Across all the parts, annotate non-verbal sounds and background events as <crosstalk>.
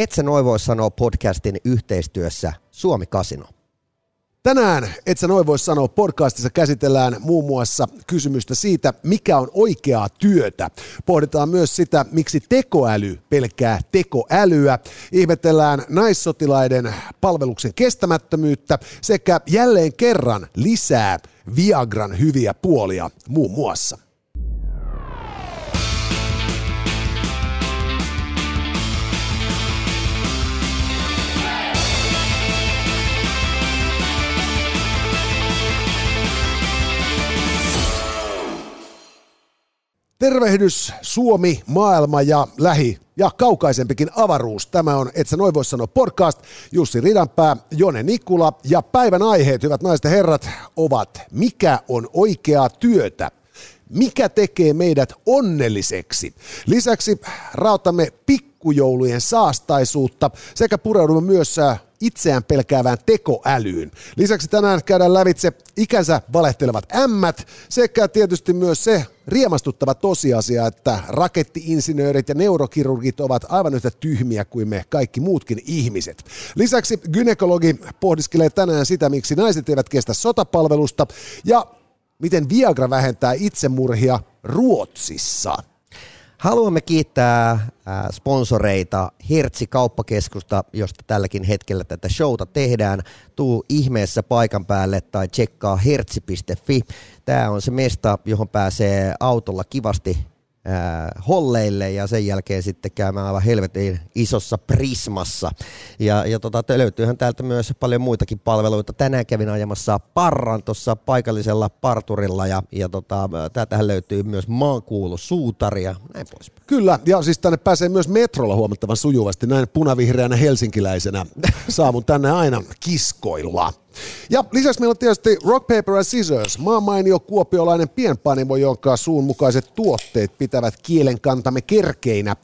Et sä noin voi sanoa podcastin yhteistyössä Suomi Kasino. Tänään, et sä noin voi sanoa, podcastissa käsitellään muun muassa kysymystä siitä, mikä on oikeaa työtä. Pohditaan myös sitä, miksi tekoäly pelkää tekoälyä. Ihmetellään naissotilaiden palveluksen kestämättömyyttä sekä jälleen kerran lisää Viagran hyviä puolia muun muassa. Tervehdys Suomi, maailma ja lähi ja kaukaisempikin avaruus. Tämä on Et sä noin voi sanoa podcast. Jussi Ridanpää, Jone Nikula ja päivän aiheet, hyvät naiset ja herrat, ovat Mikä on oikeaa työtä? Mikä tekee meidät onnelliseksi? Lisäksi rautamme pikkujoulujen saastaisuutta sekä pureudumme myös äh, itseään pelkäävään tekoälyyn. Lisäksi tänään käydään lävitse ikänsä valehtelevat ämmät sekä tietysti myös se riemastuttava tosiasia, että rakettiinsinöörit ja neurokirurgit ovat aivan yhtä tyhmiä kuin me kaikki muutkin ihmiset. Lisäksi gynekologi pohdiskelee tänään sitä, miksi naiset eivät kestä sotapalvelusta ja miten Viagra vähentää itsemurhia Ruotsissa. Haluamme kiittää sponsoreita Hertsi kauppakeskusta, josta tälläkin hetkellä tätä showta tehdään. Tuu ihmeessä paikan päälle tai tsekkaa hertsi.fi. Tämä on se mesta, johon pääsee autolla kivasti äh, holleille ja sen jälkeen sitten käymään aivan helvetin isossa prismassa. Ja, ja tota, löytyyhän täältä myös paljon muitakin palveluita. Tänään kävin ajamassa parran tuossa paikallisella parturilla ja, ja tota, täältähän löytyy myös maankuulu suutari ja näin pois. Kyllä, ja siis tänne pääsee myös metrolla huomattavan sujuvasti. Näin punavihreänä helsinkiläisenä saavun tänne aina kiskoilla. Ja lisäksi meillä on tietysti Rock, Paper and Scissors, maamainio kuopiolainen pienpanimo, jonka suun mukaiset tuotteet pitävät kielen kantamme kerkeinä.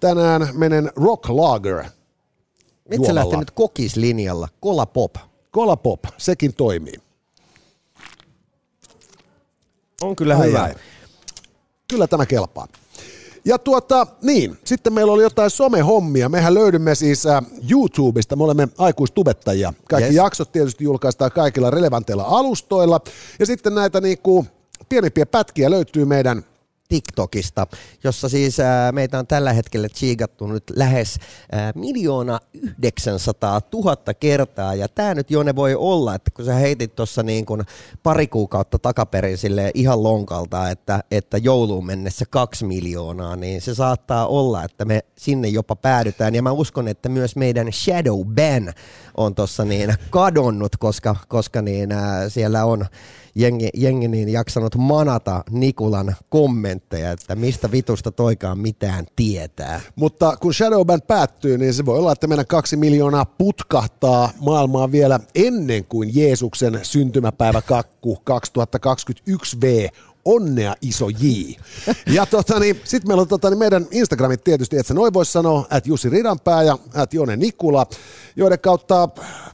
Tänään menen Rock Lager. Miten lähti nyt kokislinjalla? Cola Pop. Cola Pop, sekin toimii. On kyllä Ai hyvä. Ai. Kyllä tämä kelpaa. Ja tuota, niin, sitten meillä oli jotain somehommia. Mehän löydymme siis äh, YouTubesta, me olemme aikuistubettajia. Kaikki yes. jaksot tietysti julkaistaan kaikilla relevanteilla alustoilla. Ja sitten näitä niinku, pienempiä pätkiä löytyy meidän TikTokista, jossa siis ää, meitä on tällä hetkellä chiigattu nyt lähes ää, miljoona 900 000 kertaa. Ja tämä nyt Jone voi olla, että kun sä heitit tuossa niin kuin pari kuukautta takaperin sille ihan lonkalta, että, että jouluun mennessä kaksi miljoonaa, niin se saattaa olla, että me sinne jopa päädytään. Ja mä uskon, että myös meidän Shadow Ben on tuossa niin kadonnut, koska, koska niin, ää, siellä on jengi, jengi niin jaksanut manata Nikulan kommentteja, että mistä vitusta toikaan mitään tietää. Mutta kun Shadowband päättyy, niin se voi olla, että meidän kaksi miljoonaa putkahtaa maailmaa vielä ennen kuin Jeesuksen syntymäpäivä kakku 2021 V onnea iso J. Ja tota, niin, sitten meillä on tota, niin meidän Instagramit tietysti, että se noin voisi sanoa, että Jussi Ridanpää ja että Jone Nikula, joiden kautta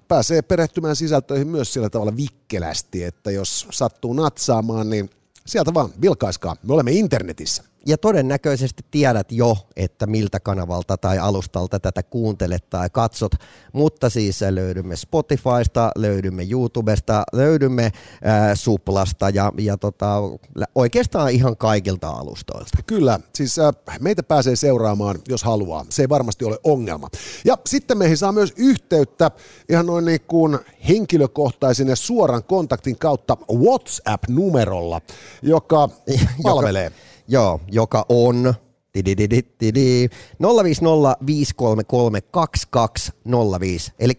pääsee perehtymään sisältöihin myös sillä tavalla vikkelästi, että jos sattuu natsaamaan, niin sieltä vaan vilkaiskaa. Me olemme internetissä ja todennäköisesti tiedät jo, että miltä kanavalta tai alustalta tätä kuuntelet tai katsot, mutta siis löydymme Spotifysta, löydymme YouTubesta, löydymme ää, Suplasta ja, ja tota, oikeastaan ihan kaikilta alustoilta. Kyllä, siis ää, meitä pääsee seuraamaan, jos haluaa. Se ei varmasti ole ongelma. Ja sitten meihin saa myös yhteyttä ihan noin niin kuin henkilökohtaisen ja suoran kontaktin kautta WhatsApp-numerolla, joka <laughs> palvelee. Joka Joo, joka on 050 Eli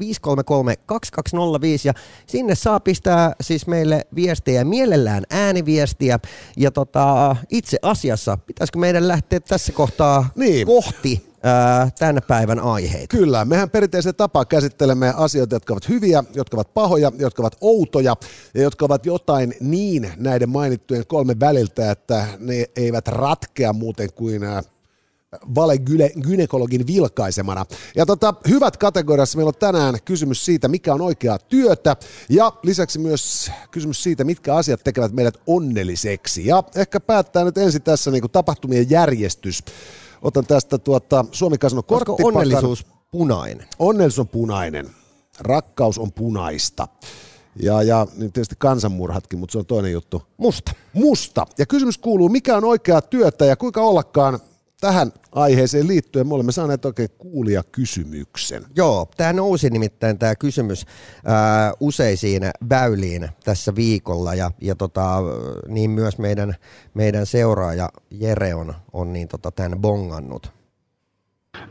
050 ja sinne saa pistää siis meille viestejä, mielellään ääniviestiä. Ja tota, itse asiassa, pitäisikö meidän lähteä tässä kohtaa niin. kohti tämän päivän aiheita. Kyllä, mehän perinteisen tapaan käsittelemme asioita, jotka ovat hyviä, jotka ovat pahoja, jotka ovat outoja ja jotka ovat jotain niin näiden mainittujen kolmen väliltä, että ne eivät ratkea muuten kuin vale-gynekologin vilkaisemana. Ja tota, hyvät kategoriassa meillä on tänään kysymys siitä, mikä on oikeaa työtä ja lisäksi myös kysymys siitä, mitkä asiat tekevät meidät onnelliseksi. Ja ehkä päättää nyt ensin tässä niin kuin tapahtumien järjestys Otan tästä tuota, Suomi Casino korttipakan. onnellisuus punainen? Onnellisuus on punainen. Rakkaus on punaista. Ja, ja niin tietysti kansanmurhatkin, mutta se on toinen juttu. Musta. Musta. Ja kysymys kuuluu, mikä on oikeaa työtä ja kuinka ollakaan tähän aiheeseen liittyen me olemme saaneet oikein kuulia kysymyksen. Joo, tämä nousi nimittäin tämä kysymys ää, useisiin väyliin tässä viikolla ja, ja tota, niin myös meidän, meidän seuraaja Jere on, on niin tota, tämän bongannut.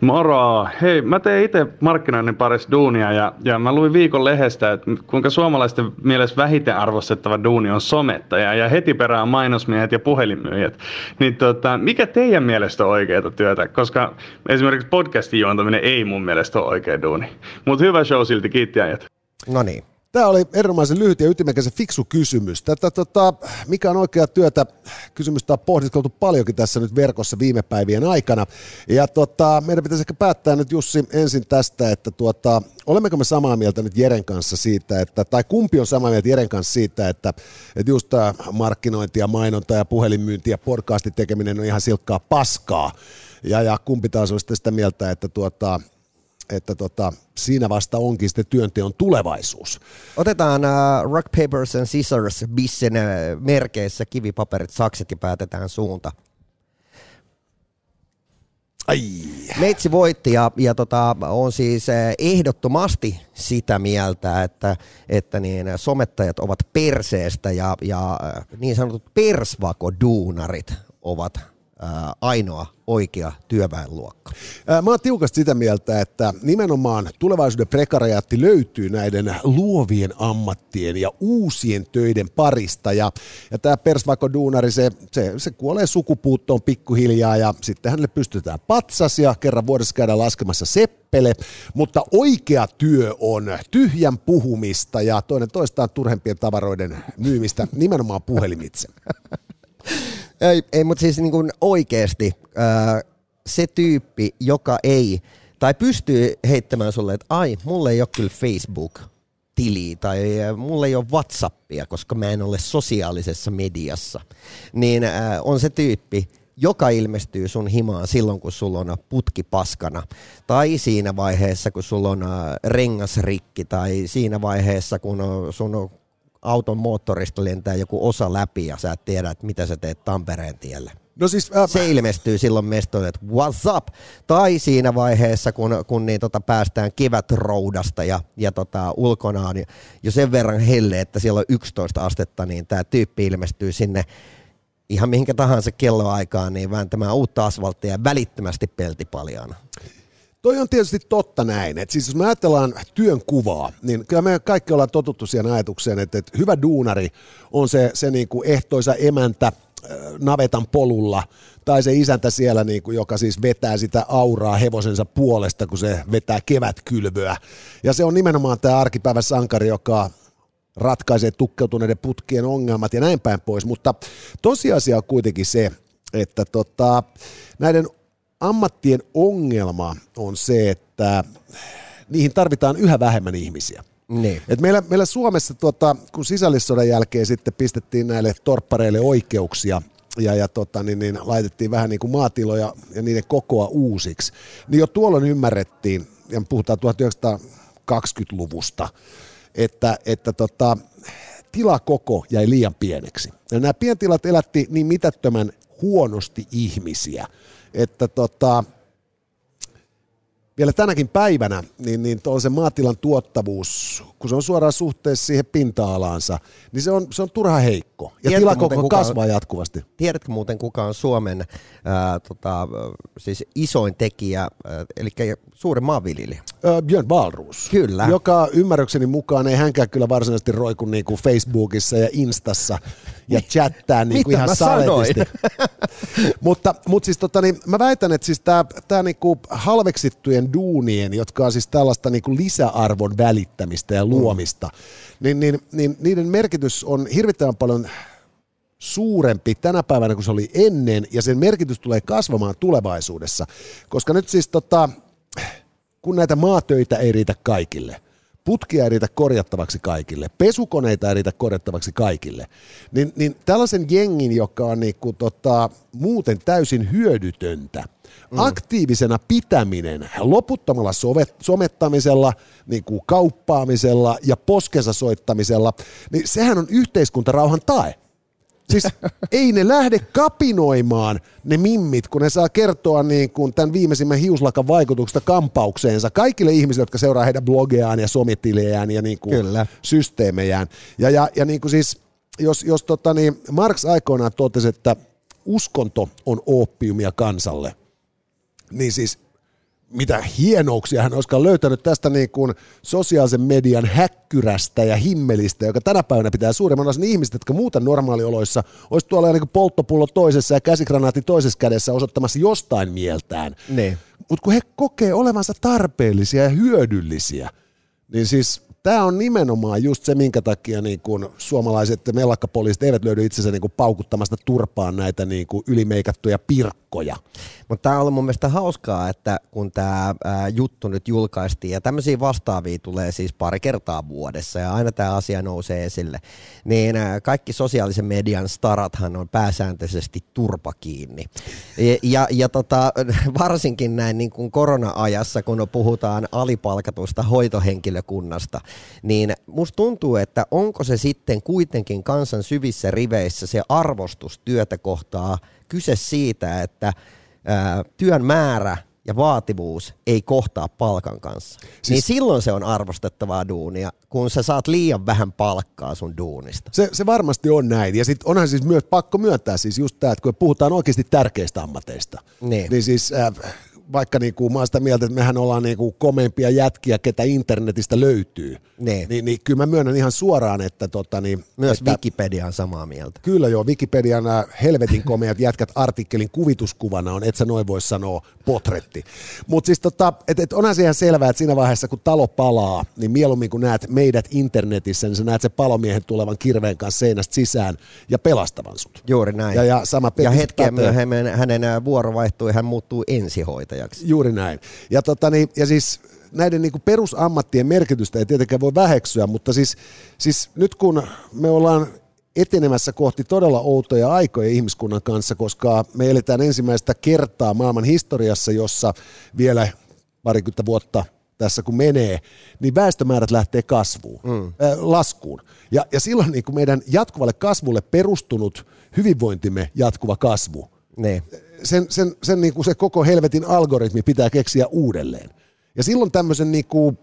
Moro! Hei, mä teen itse markkinoinnin parissa duunia ja, ja mä luin viikon lehdestä, että kuinka suomalaisten mielestä vähiten arvostettava duuni on somettaja ja heti perään mainosmiehet ja puhelinmyyjät. Niin tota, mikä teidän mielestä on oikeaa työtä? Koska esimerkiksi podcastin juontaminen ei mun mielestä ole oikea duuni. Mutta hyvä show silti, kiitti ajat. No niin. Tämä oli erinomaisen lyhyt ja ytimekäs fiksu kysymys. Tätä, tota, mikä on oikea työtä? Kysymystä on pohdiskeltu paljonkin tässä nyt verkossa viime päivien aikana. Ja tota, meidän pitäisi ehkä päättää nyt Jussi ensin tästä, että tuota, olemmeko me samaa mieltä nyt Jeren kanssa siitä, että, tai kumpi on samaa mieltä Jeren kanssa siitä, että, että just tämä markkinointi ja mainonta ja puhelinmyynti ja podcastin tekeminen on ihan silkkaa paskaa. Ja, ja kumpi taas on sitä mieltä, että tuota, että tota, siinä vasta onkin sitten työnteon tulevaisuus. Otetaan uh, Rock, Papers and Scissors bissen uh, merkeissä kivipaperit, sakset ja päätetään suunta. Ai. Meitsi voitti ja, ja tota, on siis ehdottomasti sitä mieltä, että, että niin, somettajat ovat perseestä ja, ja niin sanotut persvakoduunarit ovat ainoa oikea työväenluokka. Mä oon tiukasti sitä mieltä, että nimenomaan tulevaisuuden prekariaatti löytyy näiden luovien ammattien ja uusien töiden parista. Ja, ja tämä persvakoduunari, se, se, se kuolee sukupuuttoon pikkuhiljaa ja sitten hänelle pystytään patsas ja kerran vuodessa käydään laskemassa seppele. Mutta oikea työ on tyhjän puhumista ja toinen toistaan turhempien tavaroiden myymistä nimenomaan puhelimitse. <laughs> Ei, ei mutta siis niin kuin oikeasti ää, se tyyppi, joka ei, tai pystyy heittämään sulle, että ai, mulle ei ole kyllä Facebook, tili tai mulla ei ole Whatsappia, koska mä en ole sosiaalisessa mediassa, niin ää, on se tyyppi, joka ilmestyy sun himaan silloin, kun sulla on putki paskana, tai siinä vaiheessa, kun sulla on rengas rikki, tai siinä vaiheessa, kun sun auton moottorista lentää joku osa läpi ja sä et tiedä, että mitä sä teet Tampereen tiellä. No siis, äh, se ilmestyy silloin mestoille, että what's up? Tai siinä vaiheessa, kun, kun niin, tota, päästään kevätroudasta ja, ja tota, ulkona on jo sen verran helle, että siellä on 11 astetta, niin tämä tyyppi ilmestyy sinne ihan mihinkä tahansa kelloaikaan, niin vääntämään uutta asfalttia välittömästi peltipaljana. Toi on tietysti totta näin. Et siis jos me ajatellaan työn kuvaa, niin kyllä me kaikki ollaan totuttu siihen ajatukseen, että, että hyvä duunari on se, se niin kuin ehtoisa emäntä äh, navetan polulla, tai se isäntä siellä, niin kuin, joka siis vetää sitä auraa hevosensa puolesta, kun se vetää kevätkylvöä. Ja se on nimenomaan tämä arkipäivän sankari, joka ratkaisee tukkeutuneiden putkien ongelmat ja näin päin pois. Mutta tosiasia on kuitenkin se, että tota, näiden ammattien ongelma on se, että niihin tarvitaan yhä vähemmän ihmisiä. Niin. Et meillä, meillä Suomessa, tuota, kun sisällissodan jälkeen sitten pistettiin näille torppareille oikeuksia ja, ja tota, niin, niin, laitettiin vähän niin kuin maatiloja ja niiden kokoa uusiksi, niin jo tuolloin ymmärrettiin, ja puhutaan 1920-luvusta, että, että tota, tilakoko jäi liian pieneksi. Ja nämä pientilat elätti niin mitättömän huonosti ihmisiä, että tota, vielä tänäkin päivänä, niin, niin se maatilan tuottavuus, kun se on suoraan suhteessa siihen pinta-alaansa, niin se on, se on turha heikko. Ja tilakoko kasvaa jatkuvasti. Tiedätkö muuten, kuka on Suomen ää, tota, siis isoin tekijä, ää, eli suurin maanviljelijä? Äh, Björn Wahlroos. Kyllä. Joka ymmärrykseni mukaan ei hänkään kyllä varsinaisesti roiku niin kuin Facebookissa ja Instassa ja chattaa niin kuin ihan saletisti. <laughs> mutta, mutta siis tota, niin, mä väitän, että siis tämä, niin kuin halveksittujen duunien, jotka on siis tällaista niin kuin lisäarvon välittämistä ja luomista, mm. Niin, niin, niin niiden merkitys on hirvittävän paljon suurempi tänä päivänä kuin se oli ennen, ja sen merkitys tulee kasvamaan tulevaisuudessa. Koska nyt siis tota, kun näitä maatöitä ei riitä kaikille, putkia ei riitä korjattavaksi kaikille, pesukoneita ei riitä korjattavaksi kaikille, niin, niin tällaisen jengin, joka on niinku tota, muuten täysin hyödytöntä, mm. aktiivisena pitäminen loputtomalla sovet, somettamisella, niin kuin kauppaamisella ja poskensa soittamisella, niin sehän on yhteiskuntarauhan tae. Siis ei ne lähde kapinoimaan ne mimmit, kun ne saa kertoa niin kuin tämän viimeisimmän hiuslakan vaikutuksesta kampaukseensa kaikille ihmisille, jotka seuraa heidän blogeaan ja somitilejään ja niin kuin Kyllä. systeemejään. Ja, ja, ja niin kuin siis, jos, jos tota niin, Marx aikoinaan totesi, että uskonto on oppiumia kansalle, niin siis mitä hienouksia hän olisikaan löytänyt tästä niin kuin sosiaalisen median häkkyrästä ja himmelistä, joka tänä päivänä pitää suurimman osan ihmistä, jotka muuten normaalioloissa olisi tuolla niin kuin polttopullo toisessa ja käsikranaatti toisessa kädessä osoittamassa jostain mieltään. Niin. Mutta kun he kokee olevansa tarpeellisia ja hyödyllisiä, niin siis tämä on nimenomaan just se, minkä takia niin kun suomalaiset mellakkapoliisit eivät löydy itsensä niin kuin paukuttamasta turpaan näitä niin kuin ylimeikattuja pirkkoja. Mutta tämä on ollut mun mielestä hauskaa, että kun tämä juttu nyt julkaistiin, ja tämmöisiä vastaavia tulee siis pari kertaa vuodessa, ja aina tämä asia nousee esille, niin kaikki sosiaalisen median starathan on pääsääntöisesti turpa kiinni. Ja, ja, ja tota, <laughs> varsinkin näin niin kuin korona-ajassa, kun puhutaan alipalkatusta hoitohenkilökunnasta, niin musta tuntuu, että onko se sitten kuitenkin kansan syvissä riveissä se arvostus työtä kohtaa kyse siitä, että ää, työn määrä ja vaativuus ei kohtaa palkan kanssa. Siis, niin silloin se on arvostettavaa duunia, kun sä saat liian vähän palkkaa sun duunista. Se, se varmasti on näin. Ja sitten onhan siis myös pakko myöntää siis just tämä, että kun puhutaan oikeasti tärkeistä ammateista, niin, niin siis äh, vaikka niin kuin, mä oon sitä mieltä, että mehän ollaan niin kuin komeimpia jätkiä, ketä internetistä löytyy, niin, niin, niin kyllä mä myönnän ihan suoraan, että... Tota, niin, Myös että, Wikipedia on samaa mieltä. Kyllä joo, Wikipedian helvetin komeat jätkät artikkelin kuvituskuvana on, et sä noin voi sanoa, potretti. Mutta siis tota, et, et onhan se ihan selvää, että siinä vaiheessa kun talo palaa, niin mieluummin kun näet meidät internetissä, niin sä näet se palomiehen tulevan kirveen kanssa seinästä sisään ja pelastavan sut. Juuri näin. Ja, ja, sama ja hetkeä myöhemmin hänen vuoro vaihtuu ja hän muuttuu ensihoitajaksi opettajaksi. Juuri näin. Ja, tota, niin, ja siis näiden niin kuin perusammattien merkitystä ei tietenkään voi väheksyä, mutta siis, siis nyt kun me ollaan etenemässä kohti todella outoja aikoja ihmiskunnan kanssa, koska me eletään ensimmäistä kertaa maailman historiassa, jossa vielä parikymmentä vuotta tässä kun menee, niin väestömäärät lähtee kasvuun, mm. äh, laskuun. Ja, ja silloin niin kuin meidän jatkuvalle kasvulle perustunut hyvinvointimme jatkuva kasvu, ne sen, sen, sen niin kuin se koko helvetin algoritmi pitää keksiä uudelleen. Ja silloin tämmöisen niin kuin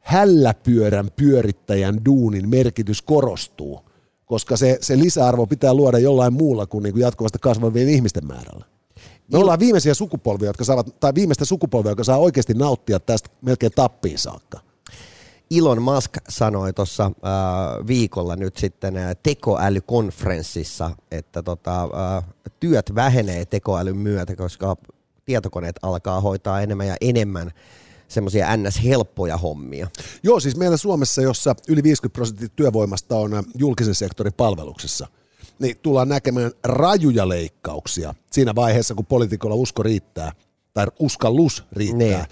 hälläpyörän pyörittäjän duunin merkitys korostuu, koska se, se lisäarvo pitää luoda jollain muulla kuin, niin kuin jatkuvasti kasvavien ihmisten määrällä. Me ollaan viimeisiä sukupolvia, jotka saavat, tai viimeistä sukupolvia, joka saa oikeasti nauttia tästä melkein tappiin saakka. Elon Musk sanoi tuossa äh, viikolla nyt sitten äh, tekoälykonferenssissa, että tota, äh, työt vähenee tekoälyn myötä, koska tietokoneet alkaa hoitaa enemmän ja enemmän semmoisia ns-helppoja hommia. Joo, siis meillä Suomessa, jossa yli 50 prosenttia työvoimasta on äh, julkisen sektorin palveluksessa, niin tullaan näkemään rajuja leikkauksia siinä vaiheessa, kun poliitikolla usko riittää, tai uskallus riittää. Niin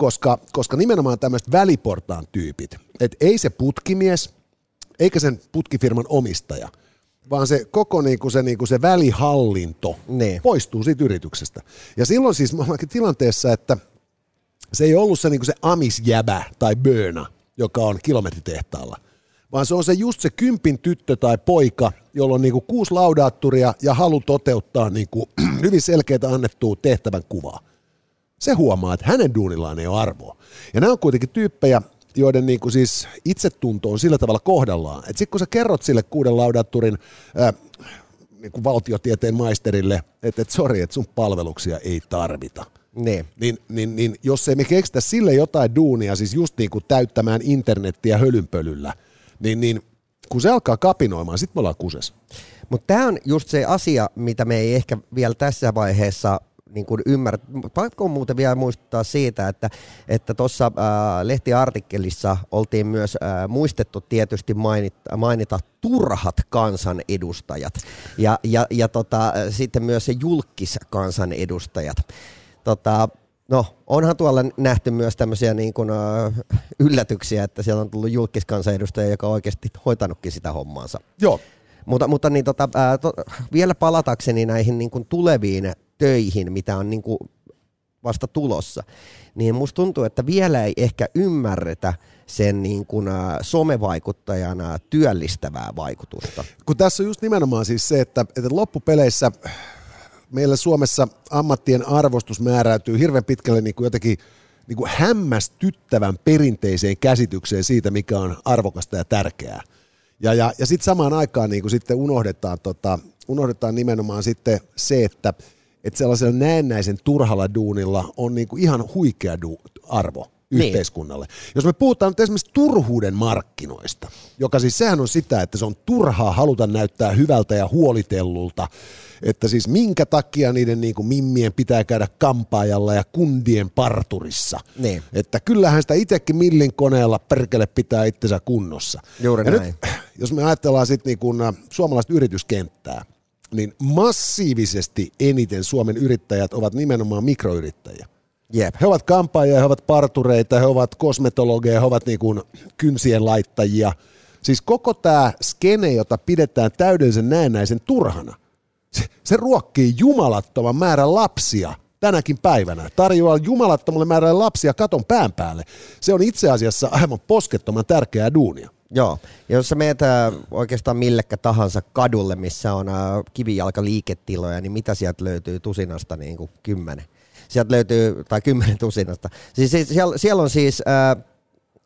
koska, koska nimenomaan tämmöiset väliportaan tyypit, että ei se putkimies, eikä sen putkifirman omistaja, vaan se koko niinku se, niinku se välihallinto ne. poistuu siitä yrityksestä. Ja silloin siis me ollaankin tilanteessa, että se ei ollut se, niinku se amisjäbä tai böna, joka on kilometritehtaalla, vaan se on se just se kympin tyttö tai poika, jolla on niinku kuusi laudaatturia ja halu toteuttaa niinku <clears throat> hyvin selkeitä annettua tehtävän kuvaa se huomaa, että hänen duunillaan ei ole arvoa. Ja nämä on kuitenkin tyyppejä, joiden niin kuin siis itsetunto on sillä tavalla kohdallaan, että sitten kun sä kerrot sille kuuden laudatturin ää, niin kuin valtiotieteen maisterille, että et, sori, että sun palveluksia ei tarvita, ne. Niin, niin, niin jos ei me keksitä sille jotain duunia, siis just niin kuin täyttämään internettiä hölynpölyllä, niin, niin kun se alkaa kapinoimaan, sitten me ollaan kuses. Mutta tämä on just se asia, mitä me ei ehkä vielä tässä vaiheessa niin kuin ymmärrät. Pakko on muuten vielä muistuttaa siitä, että että tuossa äh, lehtiartikkelissa oltiin myös äh, muistettu tietysti mainita, mainita turhat kansanedustajat ja, ja, ja tota, sitten myös se julkis kansanedustajat. Tota, No, onhan tuolla nähty myös tämmöisiä niin kuin, uh, yllätyksiä, että siellä on tullut julkiskansanedustaja, joka on oikeasti hoitanutkin sitä hommaansa. Joo. Mutta, mutta niin tota, ää, to, vielä palatakseni näihin niin kuin tuleviin töihin, mitä on niin kuin vasta tulossa, niin musta tuntuu, että vielä ei ehkä ymmärretä sen niin kuin, ä, somevaikuttajana työllistävää vaikutusta. Kun tässä on just nimenomaan siis se, että, että loppupeleissä meillä Suomessa ammattien arvostus määräytyy hirveän pitkälle niin kuin jotenkin niin kuin hämmästyttävän perinteiseen käsitykseen siitä, mikä on arvokasta ja tärkeää. Ja, ja, ja sitten samaan aikaan niin kuin sitten unohdetaan, tota, unohdetaan nimenomaan sitten se, että, että sellaisella näennäisen turhalla duunilla on niin kuin ihan huikea du- arvo Niin. yhteiskunnalle. Jos me puhutaan nyt esimerkiksi turhuuden markkinoista, joka siis sehän on sitä, että se on turhaa haluta näyttää hyvältä ja huolitellulta, että siis minkä takia niiden niin kuin mimmien pitää käydä kampaajalla ja kundien parturissa. Niin. Että kyllähän sitä itsekin millin koneella perkele pitää itsensä kunnossa. Juuri ja näin. Nyt, <clears throat> jos me ajatellaan sitten niin kuin äh, suomalaista yrityskenttää, niin massiivisesti eniten Suomen yrittäjät ovat nimenomaan mikroyrittäjiä. Jep. He ovat kampaajia, he ovat partureita, he ovat kosmetologeja, he ovat niin kuin kynsien laittajia. Siis koko tämä skene, jota pidetään täydellisen näennäisen turhana, se, se ruokkii jumalattoman määrän lapsia tänäkin päivänä. Tarjoaa jumalattomalle määrälle lapsia katon pään päälle. Se on itse asiassa aivan poskettoman tärkeää duunia. Joo, ja jos sä meet äh, oikeastaan millekä tahansa kadulle, missä on äh, kivijalkaliiketiloja, niin mitä sieltä löytyy tusinasta niin kuin kymmenen? Sieltä löytyy, tai kymmenen tusinasta. Siis, siis siellä, siellä on siis äh,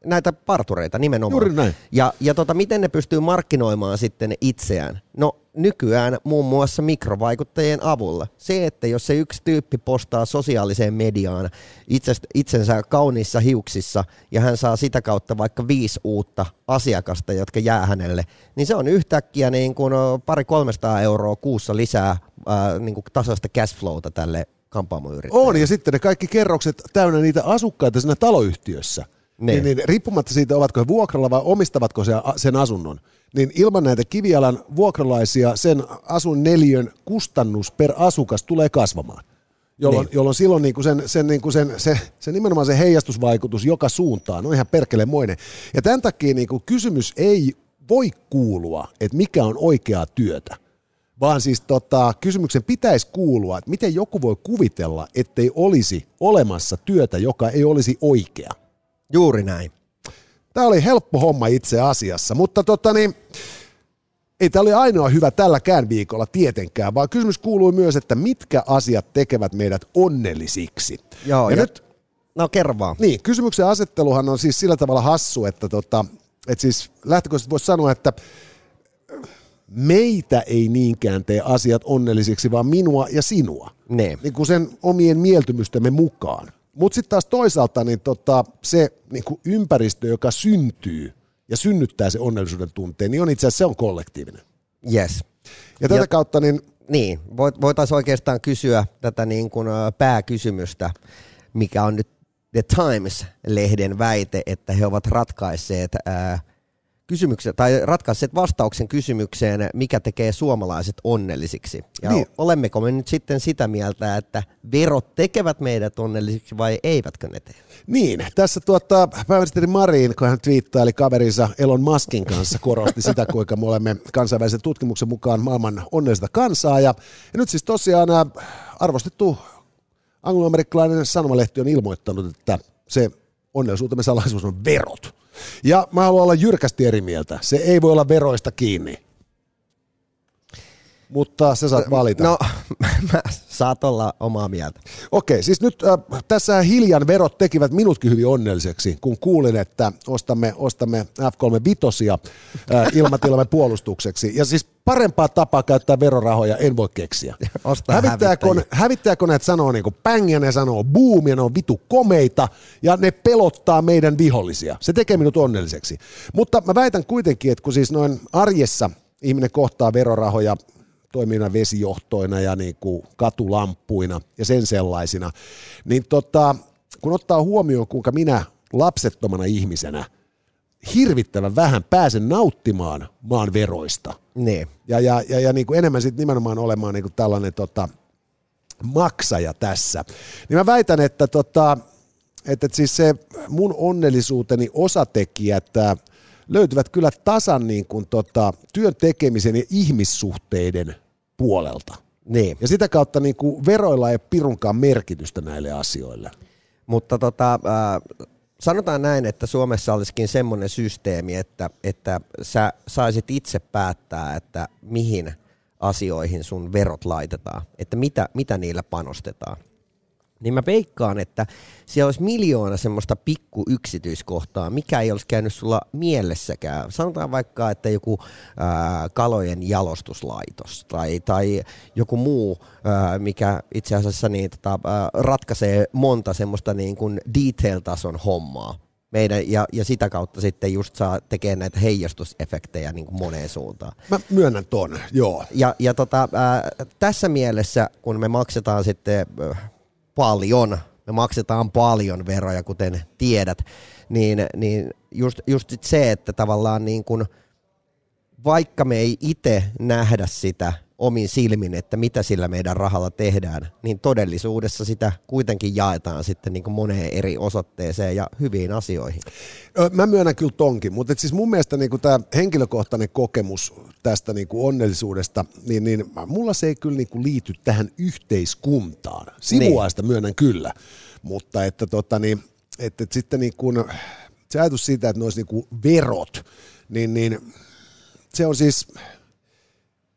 näitä partureita nimenomaan. Juuri näin. Ja, ja tota, miten ne pystyy markkinoimaan sitten itseään? No nykyään muun muassa mikrovaikuttajien avulla. Se, että jos se yksi tyyppi postaa sosiaaliseen mediaan itsestä, itsensä kauniissa hiuksissa ja hän saa sitä kautta vaikka viisi uutta asiakasta, jotka jää hänelle, niin se on yhtäkkiä niin kuin pari 300 euroa kuussa lisää ää, niin kuin tasaista cashflowta tälle kampaamoyrittäjälle. On, ja sitten ne kaikki kerrokset täynnä niitä asukkaita siinä taloyhtiössä. Niin. Niin, niin riippumatta siitä, ovatko he vuokralla vai omistavatko se, sen asunnon, niin ilman näitä kivialan vuokralaisia sen asun neliön kustannus per asukas tulee kasvamaan. Jolloin, Niin. jolloin silloin niinku sen, sen, niinku sen, se, se nimenomaan se heijastusvaikutus joka suuntaan on ihan perkelemoinen. Ja tämän takia niinku kysymys ei voi kuulua, että mikä on oikeaa työtä, vaan siis tota, kysymyksen pitäisi kuulua, että miten joku voi kuvitella, ettei olisi olemassa työtä, joka ei olisi oikea. Juuri näin. Tämä oli helppo homma itse asiassa, mutta tota niin, ei tämä oli ainoa hyvä tälläkään viikolla tietenkään, vaan kysymys kuului myös, että mitkä asiat tekevät meidät onnellisiksi. Joo, ja, ja- nyt, No kerro vaan. niin, kysymyksen asetteluhan on siis sillä tavalla hassu, että, tota, että siis lähtökohtaisesti voisi sanoa, että meitä ei niinkään tee asiat onnellisiksi, vaan minua ja sinua. Niin. Niin kuin sen omien mieltymystemme mukaan. Mutta sitten taas toisaalta niin tota, se niin kuin ympäristö, joka syntyy ja synnyttää se onnellisuuden tunteen, niin on itse asiassa se on kollektiivinen. Yes. Ja tätä Ja- kautta niin Niin, voit- voitaisiin oikeastaan kysyä tätä niin kuin pääkysymystä, mikä on nyt The Times-lehden väite, että he ovat ratkaisseet ää, kysymyksen, tai ratkaisseet vastauksen kysymykseen, mikä tekee suomalaiset onnellisiksi. Ja Niin. olemmeko me nyt sitten sitä mieltä, että verot tekevät meidät onnellisiksi vai eivätkö ne tee? Niin, tässä tuota, pääministeri Marin, kun hän twiittaili kaverinsa Elon Muskin kanssa, korosti sitä, kuinka me olemme kansainvälisen tutkimuksen mukaan maailman onnellista kansaa. Ja, ja nyt siis tosiaan ää, arvostettu angloamerikkalainen sanomalehti on ilmoittanut, että se onnellisuutemme salaisuus on verot. Ja mä haluan olla jyrkästi eri mieltä. Se ei voi olla veroista kiinni. Mutta sä saat valita. No, <laughs> mä saat olla omaa mieltä. Okei, siis nyt äh, tässä hiljan verot tekivät minutkin hyvin onnelliseksi, kun kuulin, että ostamme, ostamme F3 vitosia äh, ilmatilamme <laughs> puolustukseksi. Ja siis parempaa tapaa käyttää verorahoja en voi keksiä. Ostaa hävittäjäkone, hävittäjiä. hävittäjäkoneet sanoo niinku bang ja ne sanoo boom ja ne on vitu komeita ja ne pelottaa meidän vihollisia. Se tekee minut onnelliseksi. Mutta mä väitän kuitenkin, että kun siis noin arjessa ihminen kohtaa verorahoja toimina vesijohtoina ja niin kuin katulampuina ja sen sellaisina, niin tota, kun ottaa huomioon, kuinka minä lapsettomana ihmisenä hirvittävän vähän pääsen nauttimaan maan veroista, Niin. ja, ja, ja, ja niin kuin enemmän sitten nimenomaan olemaan niin kuin tällainen tota, maksaja tässä. Niin mä väitän, että, tota, että, että siis se mun onnellisuuteni osatekijät löytyvät kyllä tasan niin kuin tota, työn tekemisen ja ihmissuhteiden puolelta. Niin. Ja sitä kautta niin kuin veroilla ei pirunkaan merkitystä näille asioille. Mutta tota, äh, sanotaan näin, että Suomessa olisikin semmoinen systeemi, että, että sä saisit itse päättää, että mihin asioihin sun verot laitetaan, että mitä, mitä niillä panostetaan niin mä veikkaan, että siellä olisi miljoona semmoista pikku yksityiskohtaa, mikä ei olisi käynyt sulla mielessäkään. Sanotaan vaikka, että joku ää, kalojen jalostuslaitos tai, tai joku muu, ää, mikä itse asiassa niin, tota, ää, ratkaisee monta semmoista niin kuin detail-tason hommaa. Meidän, ja, ja sitä kautta sitten just saa tekemään näitä heijastusefektejä niin kuin moneen suuntaan. Mä myönnän ton, joo. Ja, ja tota, ää, tässä mielessä, kun me maksetaan sitten paljon, me maksetaan paljon veroja, kuten tiedät, niin, niin just, just se, että tavallaan niin kun, vaikka me ei itse nähdä sitä omin silmin, että mitä sillä meidän rahalla tehdään, niin todellisuudessa sitä kuitenkin jaetaan sitten niin kuin moneen eri osoitteeseen ja hyviin asioihin. Mä myönnän kyllä tonkin, mutta siis mun mielestä niin tämä henkilökohtainen kokemus tästä niin kuin onnellisuudesta, niin, niin mulla se ei kyllä niin kuin liity tähän yhteiskuntaan. Sivuaista niin. myönnän kyllä, mutta että, tota, niin, että, että sitten niin kuin, se ajatus siitä, että ne olisi niin kuin verot, niin, niin se on siis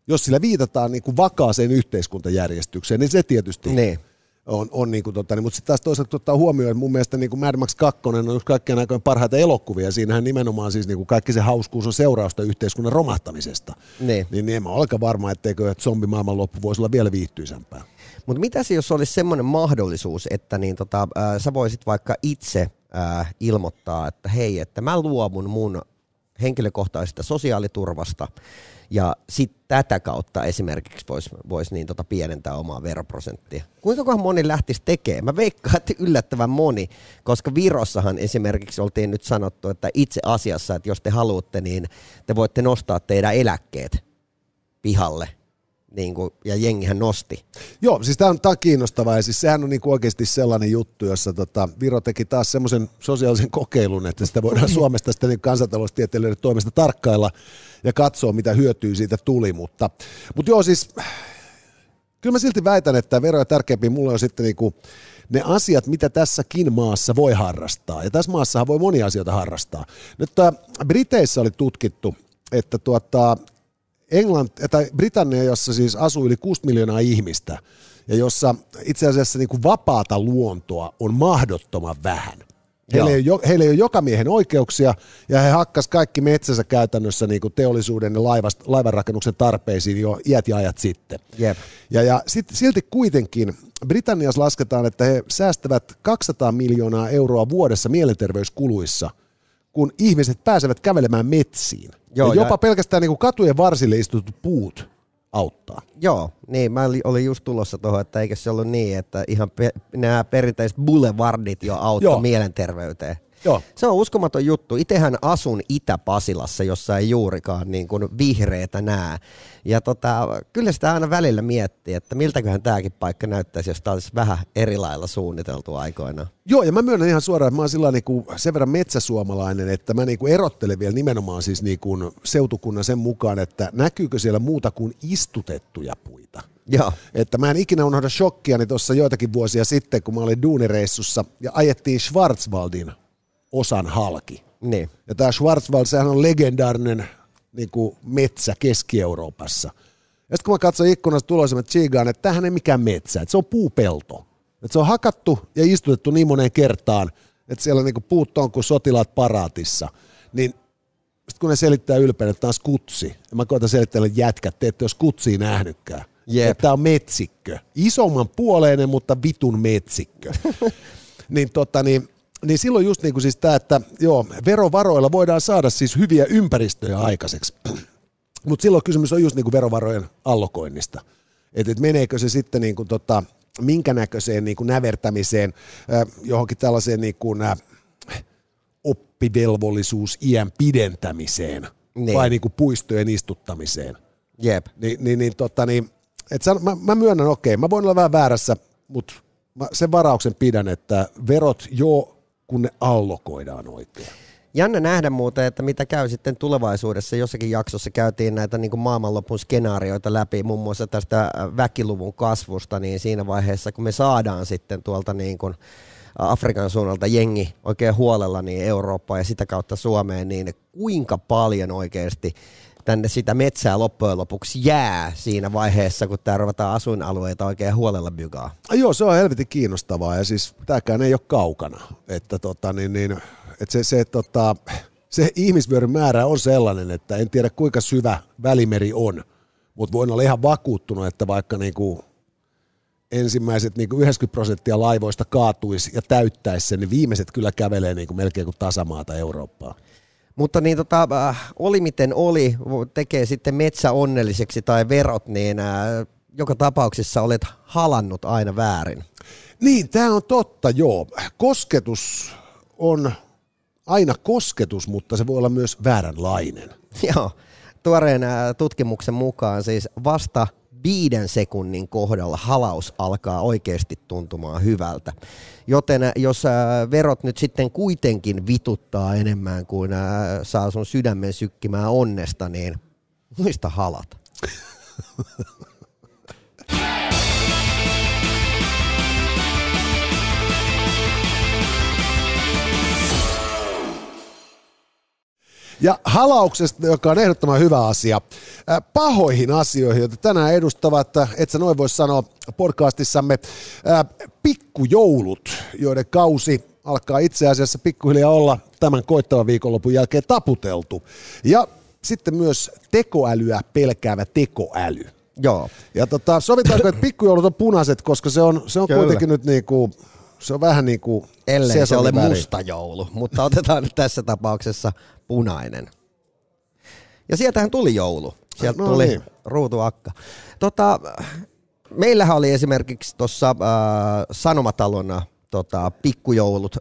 jos sillä viitataan niin kuin vakaaseen yhteiskuntajärjestykseen, niin se tietysti niin. on, on niin kuin, tota, niin, mutta sitten taas toisaalta ottaa huomioon, että mun mielestä niin kuin Mad Max 2 on yksi kaikkien aikojen parhaita elokuvia. Siinähän nimenomaan siis niin kuin kaikki se hauskuus on seurausta yhteiskunnan romahtamisesta. Niin. Niin, niin en mä ole varma, etteikö zombimaailman loppu voisi olla vielä viihtyisämpää. Mutta mitä jos olisi semmoinen mahdollisuus, että niin tota, äh, sä voisit vaikka itse äh, ilmoittaa, että hei, että mä luovun mun henkilökohtaisesta sosiaaliturvasta ja sitten tätä kautta esimerkiksi voisi vois niin tota pienentää omaa veroprosenttia. Kuinka moni lähtisi tekemään? Mä veikkaan, että yllättävän moni, koska Virossahan esimerkiksi oltiin nyt sanottu, että itse asiassa, että jos te haluatte, niin te voitte nostaa teidän eläkkeet pihalle niin kuin, ja jengihän nosti. Joo, siis tämä on, tää on kiinnostavaa ja siis sehän on niin oikeasti sellainen juttu, jossa tota, Viro teki taas semmoisen sosiaalisen kokeilun, että sitä voidaan <laughs> Suomesta sitten niin kansantaloustieteilijöiden toimesta tarkkailla ja katsoa, mitä hyötyä siitä tuli, mutta, mutta joo siis kyllä mä silti väitän, että veroja tärkeämpi mulle on sitten niin kuin ne asiat, mitä tässäkin maassa voi harrastaa. Ja tässä maassa voi monia asioita harrastaa. Nyt äh, Briteissä oli tutkittu, että tuota, Englant, tai Britannia, jossa siis asuu yli 6 miljoonaa ihmistä, ja jossa itse asiassa niin kuin vapaata luontoa on mahdottoman vähän. Heillä ei, ole, heillä ei ole joka miehen oikeuksia, ja he hakkas kaikki metsänsä käytännössä niin kuin teollisuuden ja laivast, laivanrakennuksen tarpeisiin jo iät ja ajat sitten. Yep. Ja, ja sit, silti kuitenkin Britanniassa lasketaan, että he säästävät 200 miljoonaa euroa vuodessa mielenterveyskuluissa, kun ihmiset pääsevät kävelemään metsiin. Joo, ja jopa ja... pelkästään niin kuin katujen varsille istutut puut auttaa. Joo, niin mä olin just tulossa tuohon, että eikö se ollut niin, että ihan pe- nämä perinteiset boulevardit jo auttoi mielenterveyteen. Joo. Se on uskomaton juttu. Itehän asun Itä-Pasilassa, jossa ei juurikaan niin kuin vihreätä näe. Ja tota, kyllä sitä aina välillä miettii, että miltäköhän tämäkin paikka näyttäisi, jos tämä olisi vähän eri lailla suunniteltu aikoina. Joo, ja mä myönnän ihan suoraan, että mä oon sillä niin kuin sen verran metsäsuomalainen, että mä niin kuin erottelen vielä nimenomaan siis niin kuin seutukunnan sen mukaan, että näkyykö siellä muuta kuin istutettuja puita. Joo. Että mä en ikinä unohda shokkia niin tuossa joitakin vuosia sitten, kun mä olin duunireissussa ja ajettiin Schwarzwaldin osan halki. Niin. Ja tämä Schwarzwald, sehän on legendaarinen niin kuin metsä Keski-Euroopassa. Ja sitten kun mä katsoin ikkunasta mä tsiigaan, että tämähän ei mikään metsä, että se on puupelto. Että se on hakattu ja istutettu niin moneen kertaan, että siellä niin puut on kuin sotilaat paraatissa. Niin sitten kun ne selittää ylpeänä, että tämä on skutsi, ja mä koitan selittää, että jätkät, te ette ole skutsia nähnytkään. Että tämä on metsikkö. Isomman puoleinen, mutta vitun metsikkö. <laughs> niin, tota, niin niin silloin just niin kuin siis tämä, että joo, verovaroilla voidaan saada siis hyviä ympäristöjä aikaiseksi. <clears throat> Mutta silloin kysymys on just niin kuin verovarojen allokoinnista. Että et meneekö se sitten niin kuin tota, minkä näköiseen niin kuin nävertämiseen, johonkin tällaiseen niin kuin, oppivelvollisuus iän pidentämiseen niin. vai niin kuin puistojen istuttamiseen. Jep. Ni, niin, niin, tota, niin Et sä, mä, mä myönnän, okei, mä voin olla vähän väärässä, mutta mä sen varauksen pidän, että verot jo kun ne allokoidaan oikein. Jännä nähdä muuten, että mitä käy sitten tulevaisuudessa. Jossakin jaksossa käytiin näitä niin kuin maailmanlopun skenaarioita läpi, muun muassa tästä väkiluvun kasvusta, niin siinä vaiheessa, kun me saadaan sitten tuolta niin kuin Afrikan suunnalta jengi oikein huolella niin Eurooppaan ja sitä kautta Suomeen, niin kuinka paljon oikeasti tänne sitä metsää loppujen lopuksi jää siinä vaiheessa, kun tämä ruvetaan asuinalueita oikein huolella bygaa. Joo, se on helvetin kiinnostavaa ja siis tämäkään ei ole kaukana. Että tota, niin, niin, että se, se, tota, se ihmisvyöryn määrä on sellainen, että en tiedä kuinka syvä välimeri on, mutta voin olla ihan vakuuttunut, että vaikka niin kuin ensimmäiset niin kuin 90 prosenttia laivoista kaatuisi ja täyttäisi sen, niin viimeiset kyllä kävelee niin kuin melkein kuin tasamaata Eurooppaa. Mutta niin tota, äh, oli miten oli, tekee sitten metsä onnelliseksi tai verot, niin äh, joka tapauksessa olet halannut aina väärin. Niin, tämä on totta, joo. Kosketus on aina kosketus, mutta se voi olla myös vääränlainen. Joo, tuoreen äh, tutkimuksen mukaan siis vasta viiden sekunnin kohdalla halaus alkaa oikeasti tuntumaan hyvältä. Joten äh, jos äh, verot nyt sitten kuitenkin vituttaa enemmän kuin äh, saa sun sydämen sykkimään onnesta, niin muista halata. <laughs> Ja halauksesta, joka on ehdottoman hyvä asia, pahoihin asioihin, joita tänään edustavat, et sä noin voisi sanoa podcastissamme, pikkujoulut, joiden kausi alkaa itse asiassa pikkuhiljaa olla tämän koittavan viikonlopun jälkeen taputeltu. Ja sitten myös tekoälyä pelkäävä tekoäly. Joo. Ja tota, sovitaanko, että pikkujoulut on punaiset, koska se on, se on kuitenkin nyt niin kuin se on vähän niin kuin Ellei se ole musta joulu, mutta otetaan nyt tässä tapauksessa punainen. Ja sieltähän tuli joulu. Sieltä no tuli niin. ruutuakka. Tota, meillähän oli esimerkiksi tuossa äh, Sanomatalona tota, pikkujoulut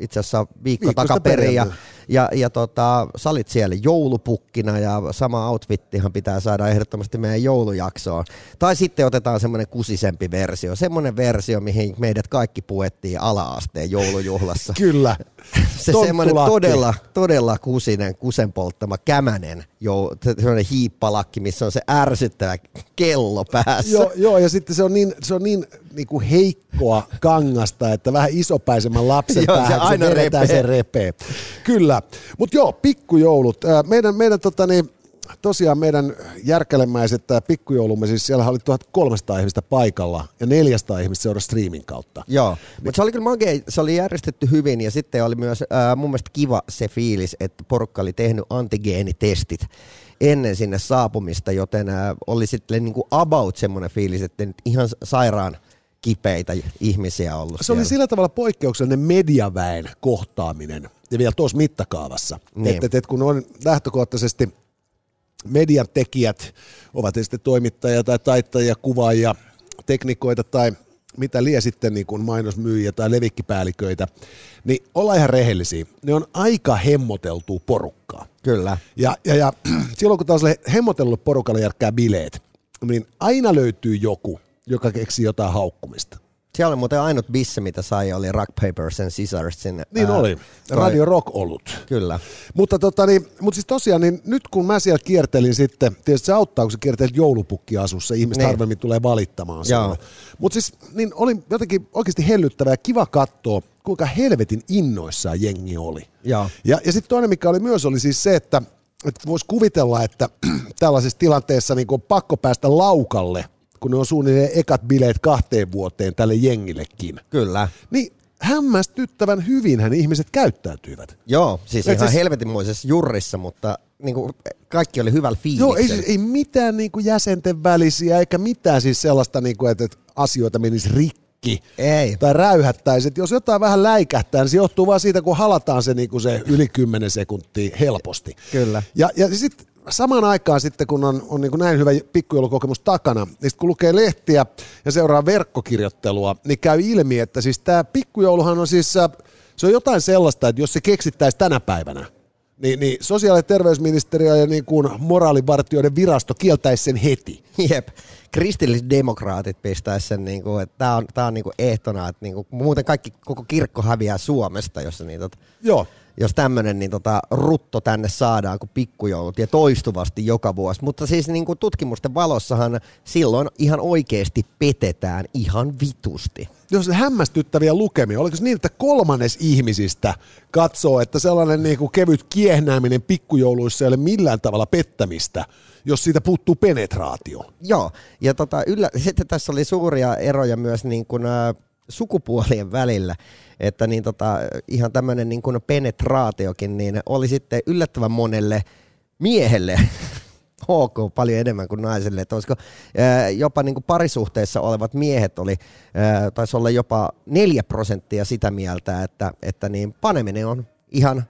itse asiassa viikko takaperin ja, ja, ja tota, sä olit siellä joulupukkina ja sama outfittihan pitää saada ehdottomasti meidän joulujaksoon. Tai sitten otetaan semmoinen kusisempi versio, semmoinen versio, mihin meidät kaikki puettiin ala-asteen joulujuhlassa. Kyllä. <laughs> Se semmoinen todella, todella kusinen, kusen polttama kämänen, jo, semmoinen hiippalakki, missä on se ärsyttävä kello päässä. Joo, joo ja sitten se on niin, se on niin, niin kuin heikkoa kangasta, että vähän isopäisemmän lapsen <laughs> joo, päähän, se aina se repee. se repee. Kyllä, mutta joo, pikkujoulut. Meidän, meidän tota niin, tosiaan meidän järkelemäiset pikkujoulumme, siis siellä oli 1300 ihmistä paikalla ja 400 ihmistä seurasi streamin kautta. Joo, mutta se oli kyllä magea, se oli järjestetty hyvin ja sitten oli myös äh, mun mielestä kiva se fiilis, että porukka oli tehnyt antigeenitestit ennen sinne saapumista, joten äh, oli sitten niin kuin about semmoinen fiilis, että nyt ihan sairaan kipeitä ihmisiä ollut Se siellä. oli sillä tavalla poikkeuksellinen mediaväen kohtaaminen ja vielä tuossa mittakaavassa. Niin. Että, että kun on lähtökohtaisesti median tekijät, ovat sitten toimittajia tai taittajia, kuvaajia, teknikoita tai mitä lie sitten niin kuin mainosmyyjiä tai levikkipäälliköitä, niin olla ihan rehellisiä. Ne on aika hemmoteltua porukkaa. Kyllä. Ja, ja, ja <clears throat> silloin kun taas hemmotellut porukalle järkkää bileet, niin aina löytyy joku, joka keksi jotain haukkumista. Siellä oli muuten ainut bisse, mitä sai, oli Rock Papers and Scissorsin. Niin ää, oli, toi... Radio Rock ollut. Kyllä. Mutta, tota, niin, mutta siis tosiaan, niin nyt kun mä siellä kiertelin sitten, tietysti se auttaa, kun sä kiertelet joulupukkiasussa, ihmiset niin. harvemmin tulee valittamaan sinua. Mutta siis niin oli jotenkin oikeasti hellyttävää ja kiva katsoa, kuinka helvetin innoissaan jengi oli. Ja, ja, ja sitten toinen, mikä oli myös, oli siis se, että, että voisi kuvitella, että <clears throat> tällaisessa tilanteessa niin on pakko päästä laukalle – kun ne on suunnilleen ekat bileet kahteen vuoteen tälle jengillekin. Kyllä. Niin hämmästyttävän hän ihmiset käyttäytyivät. Joo, siis Et ihan siis, helvetinmoisessa jurrissa, mutta niin kuin, kaikki oli hyvällä fiiliksellä. Joo, ei, ei mitään niin kuin jäsenten välisiä, eikä mitään siis sellaista, niin kuin, että, että asioita menisi rikki. Ei. Tai räyhättäisi. Jos jotain vähän läikähtää, niin se johtuu vaan siitä, kun halataan se, niin kuin se yli 10 sekuntia helposti. Kyllä. Ja, ja sitten samaan aikaan sitten, kun on, on niin kuin näin hyvä pikkujoulukokemus takana, niin kun lukee lehtiä ja seuraa verkkokirjoittelua, niin käy ilmi, että siis tämä pikkujouluhan on siis, äh, se on jotain sellaista, että jos se keksittäisi tänä päivänä, niin, niin sosiaali- ja terveysministeriö ja niin kuin moraalivartioiden virasto kieltäisi sen heti. Jep. Kristillisdemokraatit pistäisi sen, niin kuin, että tämä on, tää on niin kuin ehtona, että niin kuin, muuten kaikki, koko kirkko häviää Suomesta, jos, tota, Joo. Jos tämmöinen niin, tota, rutto tänne saadaan kuin pikkujoulut ja toistuvasti joka vuosi. Mutta siis niin kuin tutkimusten valossahan silloin ihan oikeasti petetään ihan vitusti. Jos hämmästyttäviä lukemia, oliko se niin, että kolmannes ihmisistä katsoo, että sellainen niin kuin kevyt kiehnääminen pikkujouluissa ei ole millään tavalla pettämistä, jos siitä puuttuu penetraatio. Joo, ja tota, yllä, sitten tässä oli suuria eroja myös niin kuin, ä, sukupuolien välillä, että niin tota, ihan tämmöinen niin kuin penetraatiokin niin oli sitten yllättävän monelle miehelle <laughs> ok paljon enemmän kuin naiselle, että olisiko jopa niin kuin parisuhteessa olevat miehet oli, taisi olla jopa neljä prosenttia sitä mieltä, että, että niin paneminen on ihan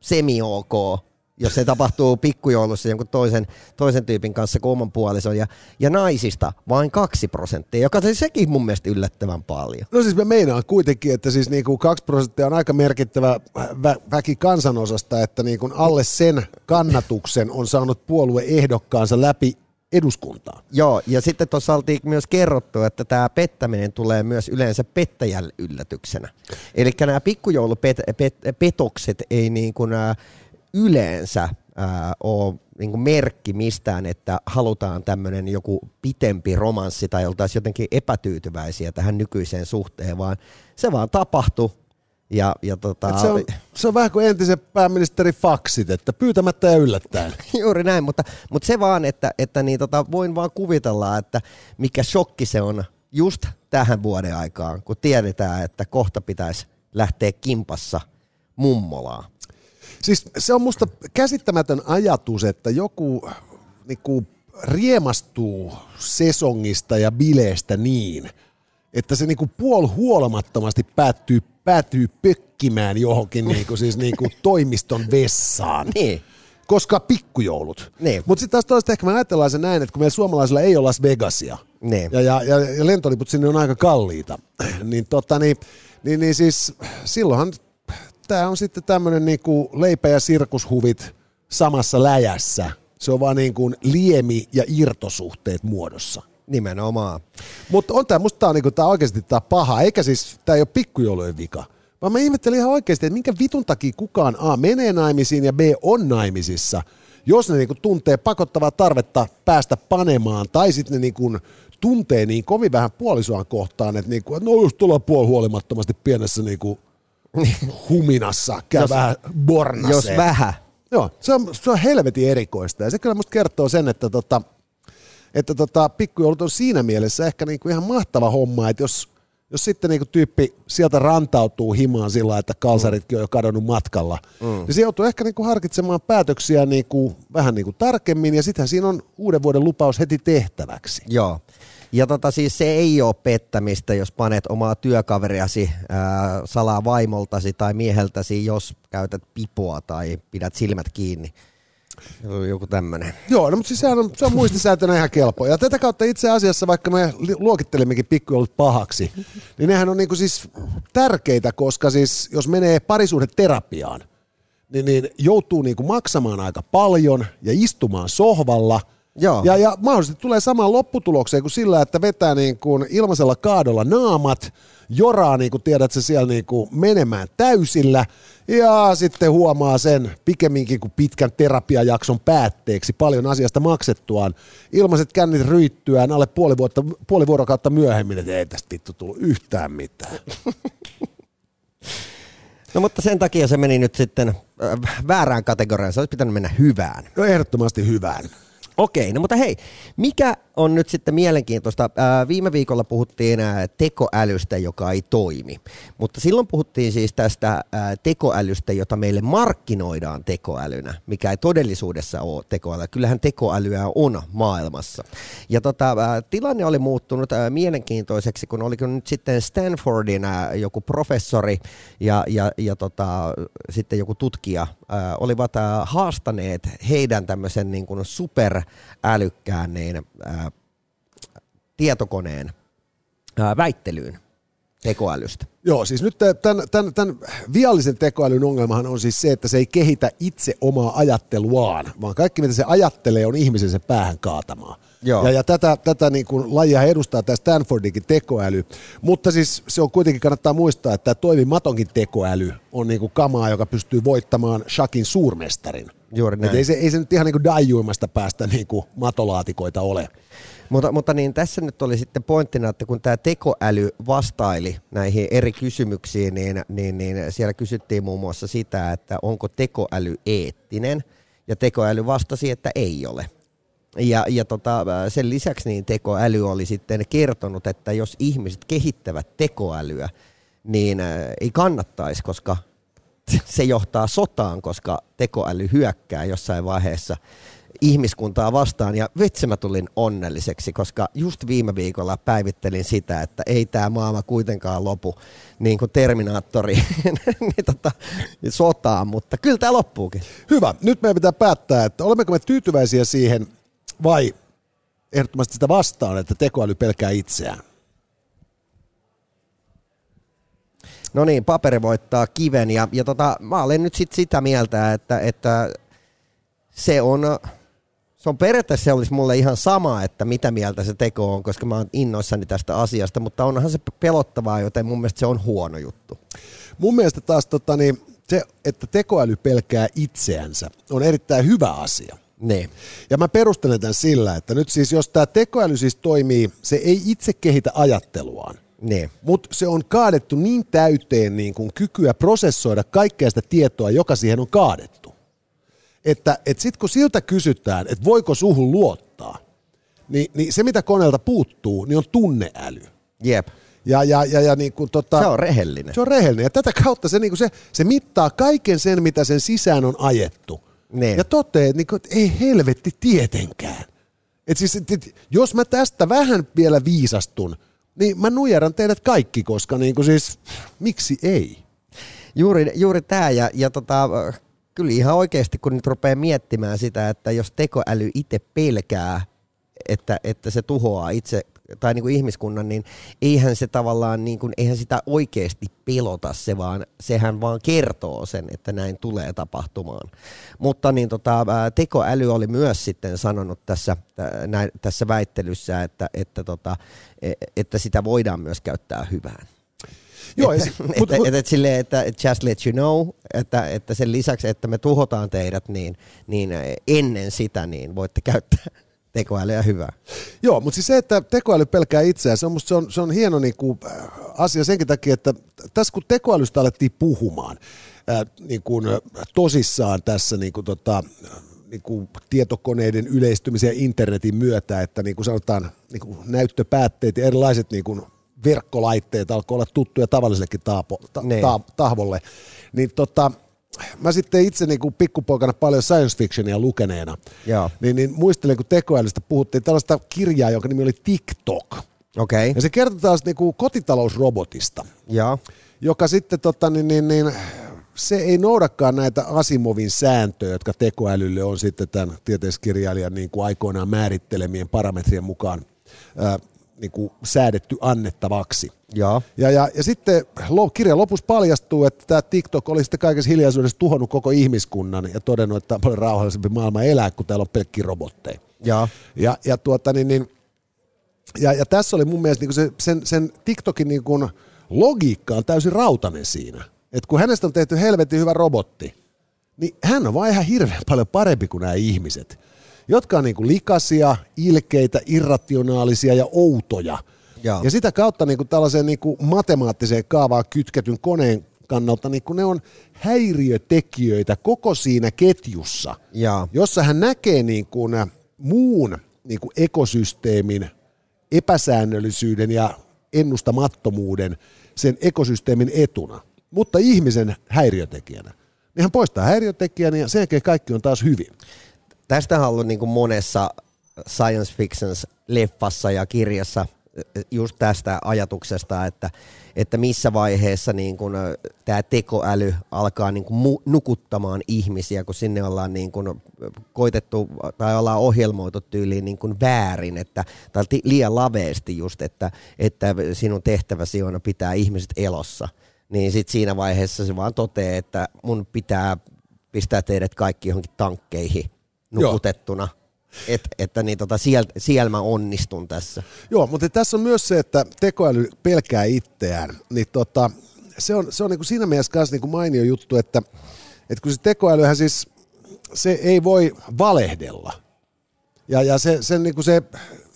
semi-ok, jos se tapahtuu pikkujoulussa jonkun toisen, toisen tyypin kanssa kuin oman puolison, ja, ja naisista vain kaksi prosenttia, joka on sekin mun mielestä yllättävän paljon. No siis mä meinaan kuitenkin, että siis niinku 2 prosenttia on aika merkittävä vä- väki kansanosasta, että niinku alle sen kannatuksen on saanut puolue ehdokkaansa läpi eduskuntaa. Joo, ja sitten tuossa oltiin myös kerrottu, että tämä pettäminen tulee myös yleensä pettäjälle yllätyksenä. Eli nämä pikkujoulusepetokset ei niin kuin, yleensä ää, ole niin kuin merkki mistään, että halutaan tämmöinen joku pitempi romanssi tai oltaisiin jotenkin epätyytyväisiä tähän nykyiseen suhteen, vaan se vaan tapahtui. Ja, ja tota, Et se, on, se on vähän kuin entisen pääministeri faksit, että pyytämättä ja yllättäen. <laughs> Juuri näin, mutta, mutta se vaan, että, että niin tota, voin vaan kuvitella, että mikä shokki se on just tähän vuoden aikaan, kun tiedetään, että kohta pitäisi lähteä kimpassa mummolaan. Siis se on musta käsittämätön ajatus, että joku niinku, riemastuu sesongista ja bileestä niin, että se niinku puol huolimattomasti päättyy, päätyy pökkimään johonkin niinku, siis niinku <laughs> toimiston vessaan. Niin. Koska pikkujoulut. Niin. Mutta sitten taas toista ehkä me ajatellaan se näin, että kun meillä suomalaisilla ei ole Las Vegasia, Niin. ja, ja, ja, ja lentoliput sinne on aika kalliita, niin, tota, niin, niin, niin siis silloinhan tämä on sitten tämmöinen niinku leipä- ja sirkushuvit samassa läjässä. Se on vaan niin kuin liemi- ja irtosuhteet muodossa. Nimenomaan. Mutta on tämä, musta tää on, niinku, tää oikeasti tää paha, eikä siis, tämä ei ole pikkujoulujen vika. Vaan mä ihmettelin ihan oikeasti, että minkä vitun takia kukaan A menee naimisiin ja B on naimisissa, jos ne niinku tuntee pakottavaa tarvetta päästä panemaan, tai sitten ne niinku tuntee niin kovin vähän puolisoaan kohtaan, että, niinku, no just tulla puolihuolimattomasti pienessä niinku huminassa, käy Jos- vähän bornaseen. Jos vähän. Joo, se on, se on helvetin erikoista ja se kyllä musta kertoo sen, että, tota, että tota, pikkujoulut on siinä mielessä ehkä niinku ihan mahtava homma, että jos, jos sitten niinku tyyppi sieltä rantautuu himaan sillä, että kalsaritkin on jo kadonnut matkalla, mm. niin se joutuu ehkä niinku harkitsemaan päätöksiä niinku, vähän niinku tarkemmin ja sittenhän siinä on uuden vuoden lupaus heti tehtäväksi. Joo. Ja tota siis se ei ole pettämistä, jos panet omaa työkaveriasi ää, salaa vaimoltasi tai mieheltäsi, jos käytät pipoa tai pidät silmät kiinni. Joku tämmöinen. Joo, no, mutta siis sehän on, se on muistisääntönä ihan kelpo. Ja tätä kautta itse asiassa, vaikka me luokittelemmekin pikkujoulut pahaksi, niin nehän on niinku siis tärkeitä, koska siis jos menee parisuhdeterapiaan, niin, niin joutuu niinku maksamaan aika paljon ja istumaan sohvalla. Joo. Ja, ja mahdollisesti tulee samaan lopputulokseen kuin sillä, että vetää niin kuin ilmaisella kaadolla naamat, joraa niin kuin tiedät se siellä niin kuin menemään täysillä ja sitten huomaa sen pikemminkin kuin pitkän terapiajakson päätteeksi paljon asiasta maksettuaan. Ilmaiset kännit ryittyään alle puoli, vuotta, puoli vuorokautta myöhemmin, että ei tästä vittu tullut yhtään mitään. <laughs> No mutta sen takia se meni nyt sitten äh, väärään kategoriaan. Se olisi pitänyt mennä hyvään. No ehdottomasti hyvään. Okei, no mutta hei, mikä on nyt sitten mielenkiintoista? Ää, viime viikolla puhuttiin ää, tekoälystä, joka ei toimi, mutta silloin puhuttiin siis tästä ää, tekoälystä, jota meille markkinoidaan tekoälynä, mikä ei todellisuudessa ole tekoälyä. Kyllähän tekoälyä on maailmassa. Ja tota, ää, tilanne oli muuttunut ää, mielenkiintoiseksi, kun oliko nyt sitten Stanfordin ää, joku professori ja, ja, ja tota, sitten joku tutkija ää, olivat ää, haastaneet heidän tämmöisen niin kuin superälykkään niin, ää, tietokoneen ää, väittelyyn. tekoälystä. Joo, siis nyt tämän, tämän, tämän viallisen tekoälyn ongelmahan on siis se, että se ei kehitä itse omaa ajatteluaan, vaan kaikki mitä se ajattelee on ihmisen se päähän kaatamaa. Joo. Ja, ja tätä, tätä niin kuin lajia edustaa tämä Stanfordikin tekoäly, mutta siis se on kuitenkin kannattaa muistaa, että tämä toimimatonkin tekoäly on niin kuin kamaa, joka pystyy voittamaan Shakin suurmestarin. Juuri näin. ei, se, ei se nyt ihan niin daijuimasta päästä niin kuin matolaatikoita ole. Mutta, mutta niin tässä nyt oli sitten pointtina, että kun tämä tekoäly vastaili näihin eri kysymyksiin, niin, niin, niin siellä kysyttiin muun muassa sitä, että onko tekoäly eettinen, ja tekoäly vastasi, että ei ole. Ja, ja tota, sen lisäksi niin tekoäly oli sitten kertonut, että jos ihmiset kehittävät tekoälyä, niin ei kannattaisi, koska se johtaa sotaan, koska tekoäly hyökkää jossain vaiheessa ihmiskuntaa vastaan ja vitsi mä tulin onnelliseksi, koska just viime viikolla päivittelin sitä, että ei tämä maailma kuitenkaan lopu niin kuin Terminaattori <laughs> niin tota, sotaan, mutta kyllä tämä loppuukin. Hyvä, nyt meidän pitää päättää, että olemmeko me tyytyväisiä siihen vai ehdottomasti sitä vastaan, että tekoäly pelkää itseään? No niin, paperi voittaa kiven ja, ja tota, mä olen nyt sit sitä mieltä, että, että se on se on periaatteessa se olisi mulle ihan sama, että mitä mieltä se teko on, koska mä oon innoissani tästä asiasta, mutta onhan se pelottavaa, joten mun mielestä se on huono juttu. Mun mielestä taas tota, niin, se, että tekoäly pelkää itseänsä, on erittäin hyvä asia. Ne. Ja mä perustelen tämän sillä, että nyt siis jos tämä tekoäly siis toimii, se ei itse kehitä ajatteluaan, ne. Mutta se on kaadettu niin täyteen niin kuin kykyä prosessoida kaikkea sitä tietoa, joka siihen on kaadettu että, että sitten kun siltä kysytään, että voiko suhun luottaa, niin, niin se mitä koneelta puuttuu, niin on tunneäly. Jep. Ja, ja, ja, ja niin kuin tota, se on rehellinen. Se on rehellinen. Ja tätä kautta se, niin kuin se, se mittaa kaiken sen, mitä sen sisään on ajettu. Ne. Ja toteaa, että, niin kuin, että ei helvetti tietenkään. Et siis, et, et, jos mä tästä vähän vielä viisastun, niin mä nujeran teidät kaikki, koska niin kuin siis, miksi ei? Juuri, juuri tämä, ja, ja tota, kyllä ihan oikeasti, kun nyt rupeaa miettimään sitä, että jos tekoäly itse pelkää, että, että se tuhoaa itse tai niin kuin ihmiskunnan, niin eihän se tavallaan, niin kuin, eihän sitä oikeasti pelota se, vaan sehän vaan kertoo sen, että näin tulee tapahtumaan. Mutta niin tota, tekoäly oli myös sitten sanonut tässä, tässä väittelyssä, että, että, tota, e, että sitä voidaan myös käyttää hyvään. Joo, <laughs> että, mut, että, että, että, silleen, että just let you know, että, että sen lisäksi, että me tuhotaan teidät, niin, niin ennen sitä niin voitte käyttää tekoälyä hyvää. Joo, mutta siis se, että tekoäly pelkää itseään, se on, se on, se on hieno niin kuin, äh, asia senkin takia, että tässä kun tekoälystä alettiin puhumaan ää, äh, niin kuin, äh, tosissaan tässä niin kuin, tota, niin kuin tietokoneiden yleistymisen ja internetin myötä, että niin kuin sanotaan niin kuin näyttöpäätteet ja erilaiset niin kuin verkkolaitteet alkoi olla tuttuja tavallisellekin taapo, ta, niin. ta, tahvolle, niin tota, mä sitten itse niin kuin pikkupoikana paljon science fictionia lukeneena, Joo. Niin, niin muistelen, kun tekoälystä puhuttiin tällaista kirjaa, jonka nimi oli TikTok. Okay. Ja se kertoo taas niin kuin kotitalousrobotista, Joo. joka sitten tota, niin, niin, niin, se ei noudakaan näitä Asimovin sääntöjä, jotka tekoälylle on sitten tämän tieteiskirjailijan niin kuin aikoinaan määrittelemien parametrien mukaan niin kuin säädetty annettavaksi. Ja, ja, ja, ja sitten kirjan lopussa paljastuu, että tämä TikTok oli sitten kaikessa hiljaisuudessa tuhonnut koko ihmiskunnan ja todennut, että on paljon rauhallisempi maailma elää, kun täällä on pelkkiä robotteja. Ja, ja, ja, tuota, niin, niin, ja, ja tässä oli mun mielestä niin se, sen, sen TikTokin niin kuin logiikka on täysin rautainen siinä. Että kun hänestä on tehty helvetin hyvä robotti, niin hän on vaan ihan hirveän paljon parempi kuin nämä ihmiset jotka on niin kuin likaisia, ilkeitä, irrationaalisia ja outoja. Ja, ja sitä kautta niin kuin tällaiseen niin kuin matemaattiseen kaavaan kytketyn koneen kannalta niin kuin ne on häiriötekijöitä koko siinä ketjussa, ja. jossa hän näkee niin kuin muun niin kuin ekosysteemin epäsäännöllisyyden ja ennustamattomuuden sen ekosysteemin etuna, mutta ihmisen häiriötekijänä. Niin hän poistaa häiriötekijän ja sen jälkeen kaikki on taas hyvin. Tästä on ollut niin kuin monessa science fiction leffassa ja kirjassa just tästä ajatuksesta, että, että missä vaiheessa niin kun, tämä tekoäly alkaa niin kun, nukuttamaan ihmisiä, kun sinne ollaan niin kun, koitettu tai ollaan ohjelmoitu tyyliin niin kun väärin, että, tai liian laveesti just, että, että sinun tehtäväsi on pitää ihmiset elossa. Niin sitten siinä vaiheessa se vaan toteaa, että mun pitää pistää teidät kaikki johonkin tankkeihin nukutettuna. Joo et, että niin tota, siellä, siellä mä onnistun tässä. Joo, mutta tässä on myös se, että tekoäly pelkää itseään. Niin tota, se on, se on niin kuin siinä mielessä myös niin kuin mainio juttu, että, että kun se tekoälyhän siis, se ei voi valehdella. Ja, ja se, se, niin kuin se,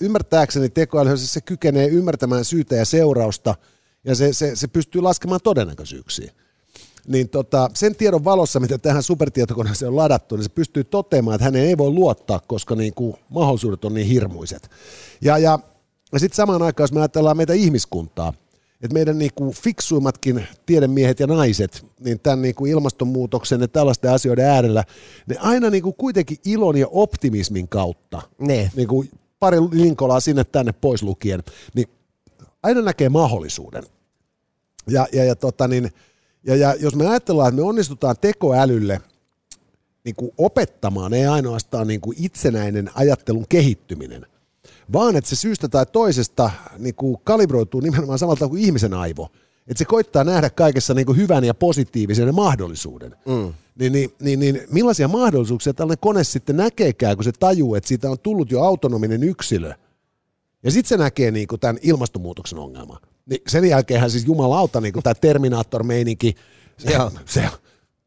ymmärtääkseni tekoäly, se, se kykenee ymmärtämään syytä ja seurausta, ja se, se, se pystyy laskemaan todennäköisyyksiä niin tota, sen tiedon valossa, mitä tähän supertietokoneeseen on ladattu, niin se pystyy toteamaan, että hänen ei voi luottaa, koska niin kuin mahdollisuudet on niin hirmuiset. Ja, ja, ja sitten samaan aikaan, jos me ajatellaan meitä ihmiskuntaa, että meidän niin kuin fiksuimmatkin tiedemiehet ja naiset, niin tämän niin kuin ilmastonmuutoksen ja tällaisten asioiden äärellä, ne aina niin kuin kuitenkin ilon ja optimismin kautta, ne. Niin kuin pari linkolaa sinne tänne pois lukien, niin aina näkee mahdollisuuden. Ja, ja, ja tota niin, ja, ja jos me ajatellaan, että me onnistutaan tekoälylle niin kuin opettamaan, ei ainoastaan niin kuin itsenäinen ajattelun kehittyminen, vaan että se syystä tai toisesta niin kuin kalibroituu nimenomaan samalta kuin ihmisen aivo. Että se koittaa nähdä kaikessa niin kuin hyvän ja positiivisen ja mahdollisuuden. Mm. Niin, niin, niin, niin millaisia mahdollisuuksia tällainen kone sitten näkeekään, kun se tajuu, että siitä on tullut jo autonominen yksilö. Ja sitten se näkee niin kuin tämän ilmastonmuutoksen ongelman. Niin sen jälkeenhän siis jumalauta niin tämä Terminator-meininki, se, se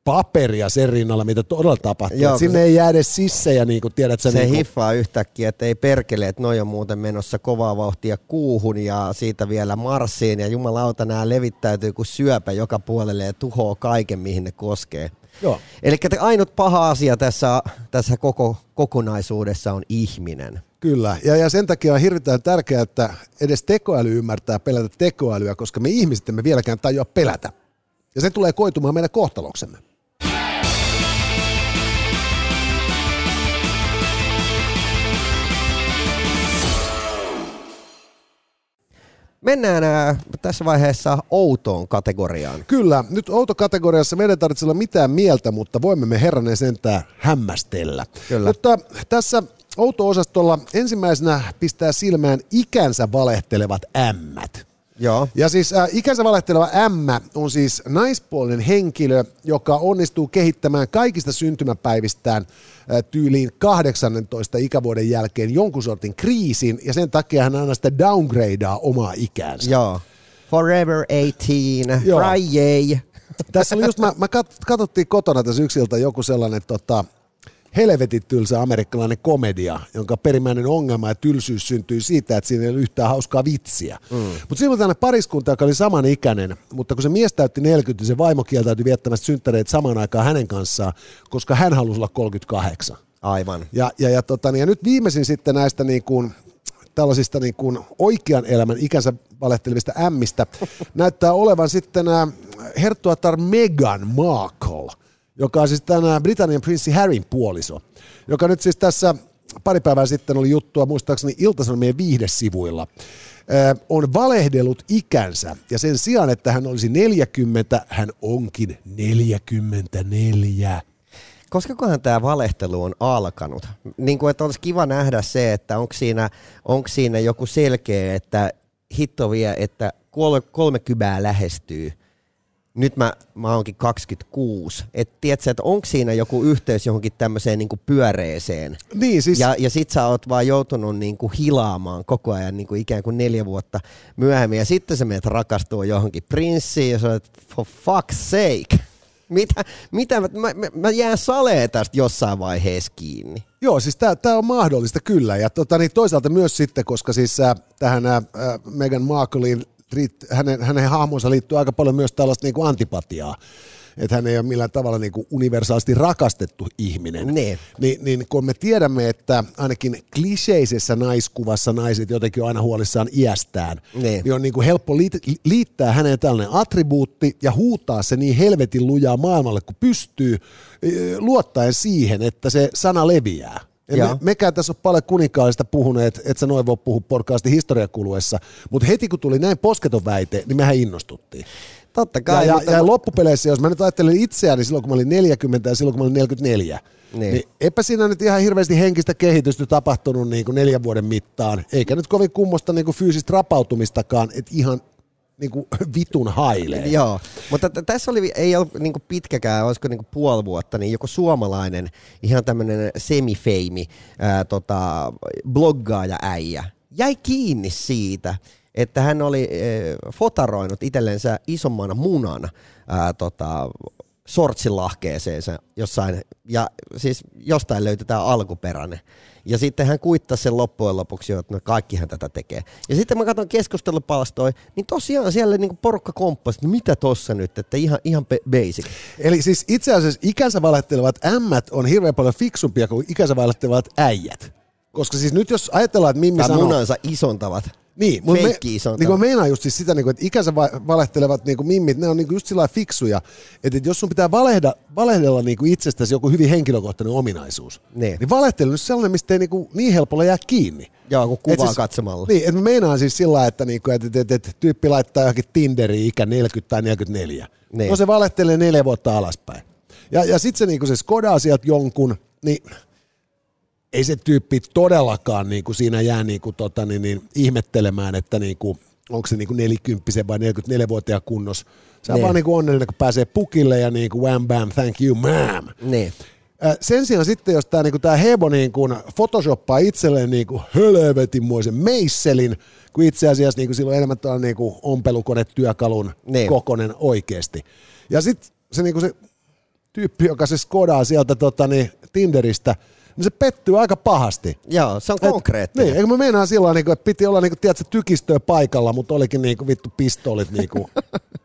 paperia sen rinnalla, mitä todella tapahtuu. Joo, sinne se, ei jää edes sissejä, niin kuin tiedät. Se niin kuin... hiffaa yhtäkkiä, että ei perkele, että noi on muuten menossa kovaa vauhtia kuuhun ja siitä vielä Marsiin ja jumalauta nämä levittäytyy kuin syöpä joka puolelle ja tuhoaa kaiken, mihin ne koskee. Eli ainut paha asia tässä, tässä koko kokonaisuudessa on ihminen. Kyllä, ja, ja sen takia on hirveän tärkeää, että edes tekoäly ymmärtää pelätä tekoälyä, koska me ihmiset emme vieläkään tajua pelätä. Ja se tulee koitumaan meidän kohtaloksemme. Mennään äh, tässä vaiheessa outoon kategoriaan. Kyllä, nyt outo-kategoriassa meidän ei tarvitse olla mitään mieltä, mutta voimme me herranen sentään hämmästellä. Kyllä. Mutta tässä Outo-osastolla ensimmäisenä pistää silmään ikänsä valehtelevat ämmät. Joo. Ja siis äh, ikänsä valehteleva ämmä on siis naispuolinen henkilö, joka onnistuu kehittämään kaikista syntymäpäivistään äh, tyyliin 18 ikävuoden jälkeen jonkun sortin kriisin, ja sen takia hän aina sitä downgradeaa omaa ikäänsä. Joo. Forever 18, Joo. Friday. Tässä oli just, mä, mä katsottiin kotona tässä yksiltä joku sellainen tota, helvetin tylsä amerikkalainen komedia, jonka perimmäinen ongelma ja tylsyys syntyy siitä, että siinä ei ole yhtään hauskaa vitsiä. Mm. Mutta oli tällainen pariskunta, joka oli samanikäinen, mutta kun se mies täytti 40, niin se vaimo kieltäytyi viettämästä synttäreitä samaan aikaan hänen kanssaan, koska hän halusi olla 38. Aivan. Ja, ja, ja, tota, niin, ja nyt viimeisin sitten näistä niin kuin, tällaisista niin kuin oikean elämän ikänsä valehtelevista ämmistä <laughs> näyttää olevan sitten nämä herttuatar Meghan Markle – joka on siis tänään Britannian prinssi Harryn puoliso, joka nyt siis tässä pari päivää sitten oli juttua muistaakseni Iltasanomien viihdesivuilla, on valehdellut ikänsä ja sen sijaan, että hän olisi 40, hän onkin 44. Koskakohan tämä valehtelu on alkanut? Niin kuin, että olisi kiva nähdä se, että onko siinä, onko siinä joku selkeä, että hitto vie, että kolme kybää lähestyy – nyt mä, mä oonkin 26. Et tiedätkö, että onko siinä joku yhteys johonkin tämmöiseen niin pyöreeseen? Niin, siis... Ja, ja sit sä oot vaan joutunut niin kuin hilaamaan koko ajan niin kuin ikään kuin neljä vuotta myöhemmin. Ja sitten sä menet rakastua johonkin prinssiin ja sä olet, for fuck's sake. Mitä, mitä mä, mä, mä jään salee tästä jossain vaiheessa kiinni. Joo, siis tämä on mahdollista kyllä. Ja tota, niin toisaalta myös sitten, koska siis äh, tähän äh, Meghan Marklein hänen, hänen hahmonsa liittyy aika paljon myös tällaista niin kuin antipatiaa että hän ei ole millään tavalla niin kuin universaalisti rakastettu ihminen. Ne. Ni, niin kun me tiedämme, että ainakin kliseisessä naiskuvassa naiset jotenkin on aina huolissaan iästään, ne. niin on niin kuin helppo liittää häneen tällainen attribuutti ja huutaa se niin helvetin lujaa maailmalle kuin pystyy, luottaen siihen, että se sana leviää. Me, mekään tässä on paljon kuninkaallista puhuneet, että sä noin voi puhua podcastin historiakuluessa, mutta heti kun tuli näin posketon väite, niin mehän innostuttiin. Totta kai. Ja, mutta... ja, ja loppupeleissä, jos mä nyt ajattelen itseäni silloin, kun mä olin 40 ja silloin, kun mä olin 44, niin. niin eipä siinä nyt ihan hirveästi henkistä kehitystä tapahtunut niin kuin neljän vuoden mittaan, eikä nyt kovin kummosta niin kuin fyysistä rapautumistakaan, että ihan niin kuin <laughs> vitun hailee. Joo, mutta t- tässä oli, ei ollut niin kuin pitkäkään, olisiko niin kuin puoli vuotta, niin joku suomalainen, ihan tämmöinen semifeimi, ää, tota, bloggaaja äijä, jäi kiinni siitä, että hän oli ää, fotaroinut itsellensä isomman munan ää, tota, sortsilahkeeseensa jossain, ja siis jostain löytetään alkuperäinen. Ja sitten hän kuittasi sen loppujen lopuksi että no kaikkihan tätä tekee. Ja sitten mä katson keskustelupalstoja, niin tosiaan siellä niinku porukka komppasi, että mitä tossa nyt, että ihan, ihan basic. Eli siis itse asiassa ikänsä valehtelevat ämmät on hirveän paljon fiksumpia kuin ikänsä valehtelevat äijät. Koska siis nyt jos ajatellaan, että Mimmi tai sanoo... munansa isontavat. Niin, mutta me, niin mä meinaan just siis sitä, niin kuin, että ikänsä valehtelevat niin kuin mimmit, ne on niin kuin just sillä fiksuja, että jos sun pitää valehda, valehdella niin kuin itsestäsi joku hyvin henkilökohtainen ominaisuus, niin, niin valehtelu on sellainen, mistä ei niin, kuin, niin helpolla jää kiinni. Joo, kun kuvaa siis, katsomalla. Niin, että mä meinaan siis sillä että, niin kuin, että, että, että, että tyyppi laittaa johonkin Tinderiin ikä 40 tai 44. Niin. No se valehtelee neljä vuotta alaspäin. Ja, ja sitten se, niin kuin se skodaa sieltä jonkun, niin ei se tyyppi todellakaan niin kuin siinä jää niin kuin, tota, niin, niin, ihmettelemään, että niin kuin, onko se niin kuin 40 vai 44-vuotiaan kunnos. Se on niin. vaan niin kuin onnellinen, kun pääsee pukille ja niin kuin wham bam, thank you ma'am. Niin. Sen sijaan sitten, jos tämä niinku, Hebo niin kuin photoshoppaa itselleen niin kuin hölövetinmoisen meisselin, kun itse asiassa niin kuin, silloin enemmän tuolla niin kuin ompelukonetyökalun niin. kokonen oikeasti. Ja sitten se, niin kuin se tyyppi, joka se skodaa sieltä tota, niin, Tinderistä – niin se pettyy aika pahasti. Joo, se on konkreettinen. Et, niin, eikö mä meinaan silloin, niin kuin, että piti olla niin kuin, tiedätkö, tykistöä paikalla, mutta olikin niin kuin, vittu pistoolit niin kuin,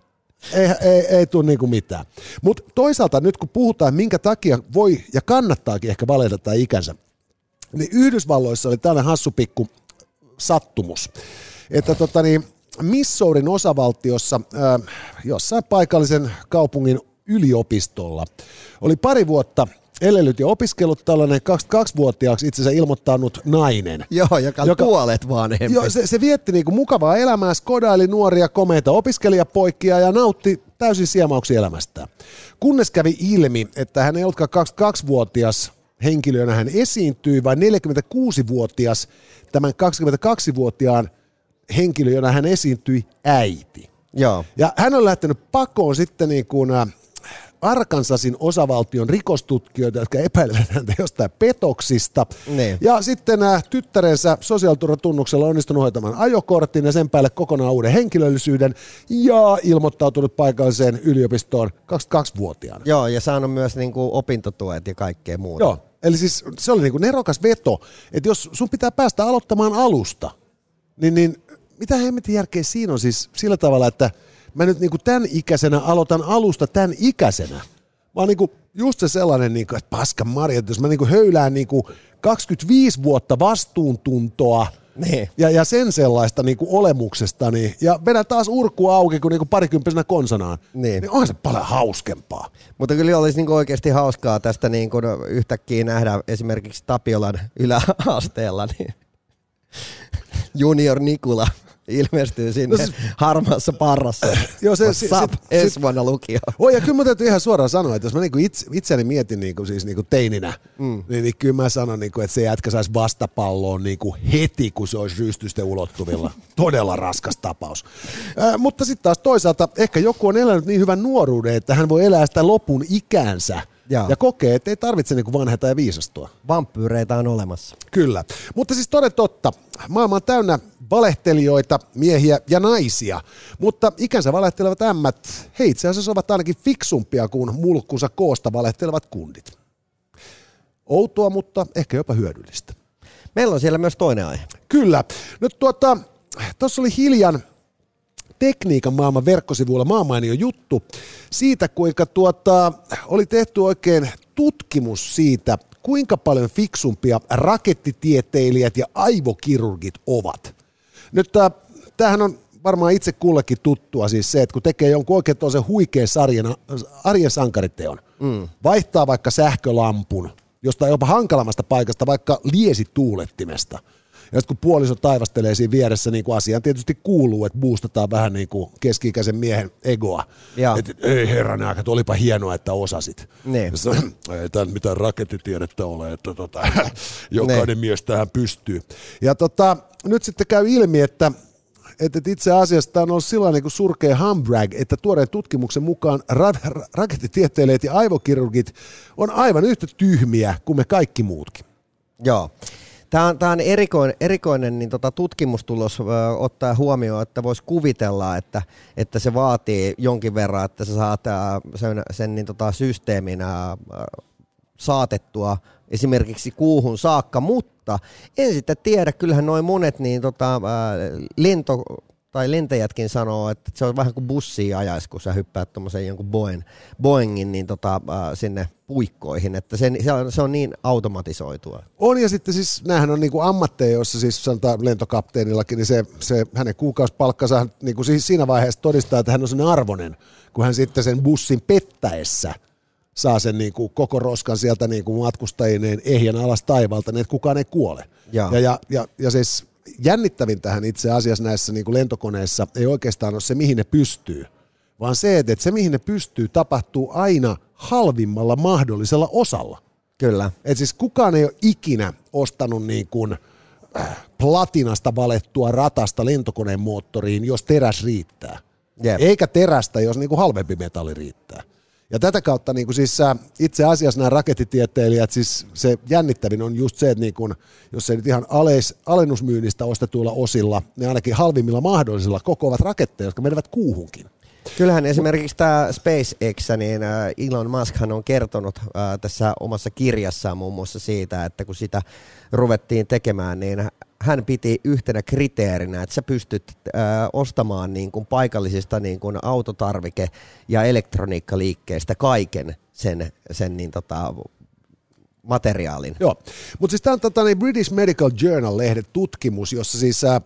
<laughs> ei, ei, ei tule niinku mitään. Mutta toisaalta nyt kun puhutaan, minkä takia voi ja kannattaakin ehkä valita tai ikänsä, niin Yhdysvalloissa oli tällainen hassu pikku sattumus, että tota niin, Missourin osavaltiossa äh, jossain paikallisen kaupungin yliopistolla oli pari vuotta elelyt ja opiskellut tällainen 22-vuotiaaksi itse asiassa ilmoittanut nainen. Joo, joka joka, puolet vanhempi. Joo, se, se vietti niinku mukavaa elämää, skodaili nuoria komeita opiskelijapoikia ja nautti täysin siemauksia elämästään. Kunnes kävi ilmi, että hän ei ollutkaan 22-vuotias henkilönä hän esiintyi, vaan 46-vuotias tämän 22-vuotiaan henkilönä hän esiintyi äiti. Joo. Ja hän on lähtenyt pakoon sitten niin kuin, äh, Arkansasin osavaltion rikostutkijoita, jotka epäilevät häntä jostain petoksista. Ne. Ja sitten nämä tyttärensä sosiaaliturvatunnuksella onnistunut hoitamaan ajokortin ja sen päälle kokonaan uuden henkilöllisyyden ja ilmoittautunut paikalliseen yliopistoon 22-vuotiaana. Joo, ja saanut myös niin kuin opintotuet ja kaikkea muuta. Joo, eli siis se oli niin kuin nerokas veto, että jos sun pitää päästä aloittamaan alusta, niin, niin mitä hemmetin järkeä siinä on siis sillä tavalla, että – mä nyt niinku tämän ikäisenä aloitan alusta tämän ikäisenä. Vaan niinku just se sellainen, niinku, että paska Maria, että jos mä niinku höylään niinku 25 vuotta vastuuntuntoa, niin. Ja, ja sen sellaista niinku olemuksesta, niin, ja vedän taas urku auki kuin niinku parikymppisenä konsanaan, niin. niin onhan se paljon hauskempaa. Mutta kyllä olisi niinku oikeasti hauskaa tästä niinku yhtäkkiä nähdä esimerkiksi Tapiolan yläasteella, niin Junior Nikula ilmestyy sinne no siis, harmaassa parrassa. Joo, se, se, Sap, ensi vuonna lukio. Oi, ja kyllä mä täytyy ihan suoraan sanoa, että jos mä niinku itse, itseäni mietin niinku, siis niinku teininä, mm. niin, niin kyllä mä sanon, niinku, että se jätkä saisi vastapalloon niinku heti, kun se olisi rystysten ulottuvilla. <laughs> Todella raskas tapaus. Äh, mutta sitten taas toisaalta, ehkä joku on elänyt niin hyvän nuoruuden, että hän voi elää sitä lopun ikäänsä Jaa. ja kokee, että ei tarvitse niinku vanheta ja viisastua. Vampyyreitä on olemassa. Kyllä. Mutta siis toden totta, maailma on täynnä valehtelijoita, miehiä ja naisia. Mutta ikänsä valehtelevat ämmät, he itse asiassa ovat ainakin fiksumpia kuin mulkkunsa koosta valehtelevat kundit. Outoa, mutta ehkä jopa hyödyllistä. Meillä on siellä myös toinen aihe. Kyllä. Nyt tuota, tuossa oli hiljan tekniikan maailman verkkosivuilla maamainio juttu siitä, kuinka tuota, oli tehty oikein tutkimus siitä, kuinka paljon fiksumpia rakettitieteilijät ja aivokirurgit ovat. Nyt äh, tämähän on varmaan itse kullekin tuttua siis se, että kun tekee jonkun oikein toisen huikean sarjan, arjen sankariteon, mm. vaihtaa vaikka sähkölampun jostain jopa hankalammasta paikasta, vaikka liesituulettimesta. Ja sitten kun puoliso taivastelee siinä vieressä, niin kuin asiaan tietysti kuuluu, että boostataan vähän niin kuin keski-ikäisen miehen egoa. Että ei herran aika, olipa hienoa, että osasit. Niin. ei tämä mitään rakettitiedettä ole, että tota, <laughs> jokainen ne. mies tähän pystyy. Ja tota, nyt sitten käy ilmi, että että itse asiassa tämä on ollut sellainen niin kuin surkea humbrag, että tuoreen tutkimuksen mukaan ra- rakettitieteilijät ja aivokirurgit on aivan yhtä tyhmiä kuin me kaikki muutkin. Joo. Tämä on, tämä on erikoinen, erikoinen niin tota, tutkimustulos ö, ottaa huomioon, että voisi kuvitella, että, että se vaatii jonkin verran, että sä saat ä, sen, sen niin tota, systeemin saatettua esimerkiksi kuuhun saakka, mutta en sitten tiedä, kyllähän noin monet niin tota, lento, tai lentäjätkin sanoo, että se on vähän kuin bussi ajaisi, kun sä hyppäät tuommoisen jonkun Boeing, Boeingin niin tota, äh, sinne puikkoihin, että sen, se, on, se on niin automatisoitua. On ja sitten siis näähän on niinku ammatteja, joissa siis sanotaan lentokapteenillakin, niin se, se hänen kuukausipalkkansa niinku siis siinä vaiheessa todistaa, että hän on sen arvonen, kun hän sitten sen bussin pettäessä saa sen niinku koko roskan sieltä niinku matkustajineen ehjän alas taivalta, niin että kukaan ei kuole. Ja, ja, ja, ja, ja siis jännittävin tähän itse asiassa näissä niin kuin lentokoneissa ei oikeastaan ole se, mihin ne pystyy, vaan se, että se, mihin ne pystyy, tapahtuu aina halvimmalla mahdollisella osalla. Kyllä. Et siis kukaan ei ole ikinä ostanut niin kuin äh, platinasta valettua ratasta lentokoneen moottoriin, jos teräs riittää. Yep. Eikä terästä, jos niin kuin halvempi metalli riittää. Ja tätä kautta niin kuin siis itse asiassa nämä rakettitieteilijät, siis se jännittävin on just se, että niin kuin, jos se nyt ihan ales, alennusmyynnistä ostetuilla osilla, ne ainakin halvimmilla mahdollisilla kokoavat raketteja, jotka menevät kuuhunkin. Kyllähän esimerkiksi tämä SpaceX, niin Elon Muskhan on kertonut tässä omassa kirjassaan muun muassa siitä, että kun sitä ruvettiin tekemään, niin hän piti yhtenä kriteerinä, että sä pystyt äh, ostamaan niin kuin paikallisista niin kuin autotarvike- ja elektroniikkaliikkeistä kaiken sen, sen niin tota, materiaalin. Joo, mutta siis tämä on tota, niin British Medical Journal-lehden tutkimus, jossa siis äh,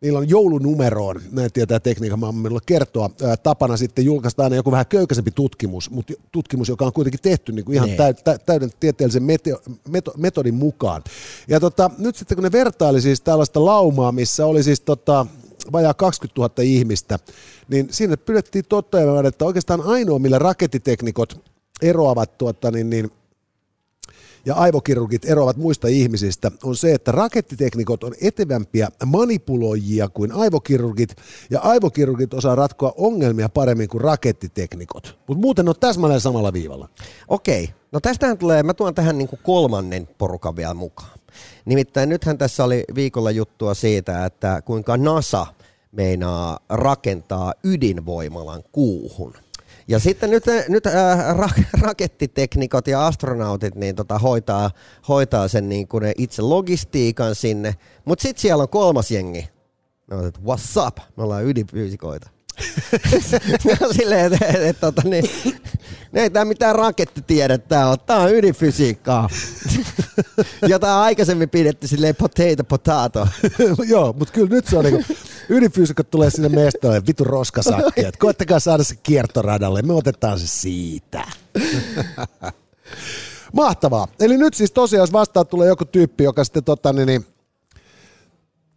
niillä on joulunumeroon, näin tietää tekniikan maailmalla kertoa, ää, tapana sitten julkaista aina joku vähän köykäisempi tutkimus, mutta tutkimus, joka on kuitenkin tehty niin kuin ihan täy, tä, täyden tieteellisen meteo, meto, metodin mukaan. Ja tota, nyt sitten kun ne vertaili siis tällaista laumaa, missä oli siis tota, vajaa 20 000 ihmistä, niin siinä pyydettiin toteamaan, että oikeastaan ainoa, millä rakettiteknikot eroavat tuota, niin, niin ja aivokirurgit eroavat muista ihmisistä, on se, että rakettiteknikot on etevämpiä manipuloijia kuin aivokirurgit, ja aivokirurgit osaa ratkoa ongelmia paremmin kuin rakettiteknikot. Mutta muuten on täsmälleen samalla viivalla. Okei, no tästähän tulee, mä tuon tähän niinku kolmannen porukan vielä mukaan. Nimittäin nythän tässä oli viikolla juttua siitä, että kuinka NASA meinaa rakentaa ydinvoimalan kuuhun – ja sitten nyt, nyt äh, <laughs> rakettiteknikot ja astronautit niin tota, hoitaa, hoitaa sen niin kuin itse logistiikan sinne. Mutta sitten siellä on kolmas jengi. No, että what's up? Me ollaan ydinfyysikoita. <laughs> silleen, että et, et, tota, niin, ei tämä mitään rakettitiedettä ole, tämä on ydinfysiikkaa. <laughs> Jota aikaisemmin pidetty silleen potato potato. <laughs> Joo, mutta kyllä nyt se on niinku, ydinfyysikot tulee sinne mestoille, vitu roskasakki, että koettakaa saada se kiertoradalle, me otetaan se siitä. Mahtavaa. Eli nyt siis tosiaan, jos vastaan tulee joku tyyppi, joka sitten tota, niin, niin,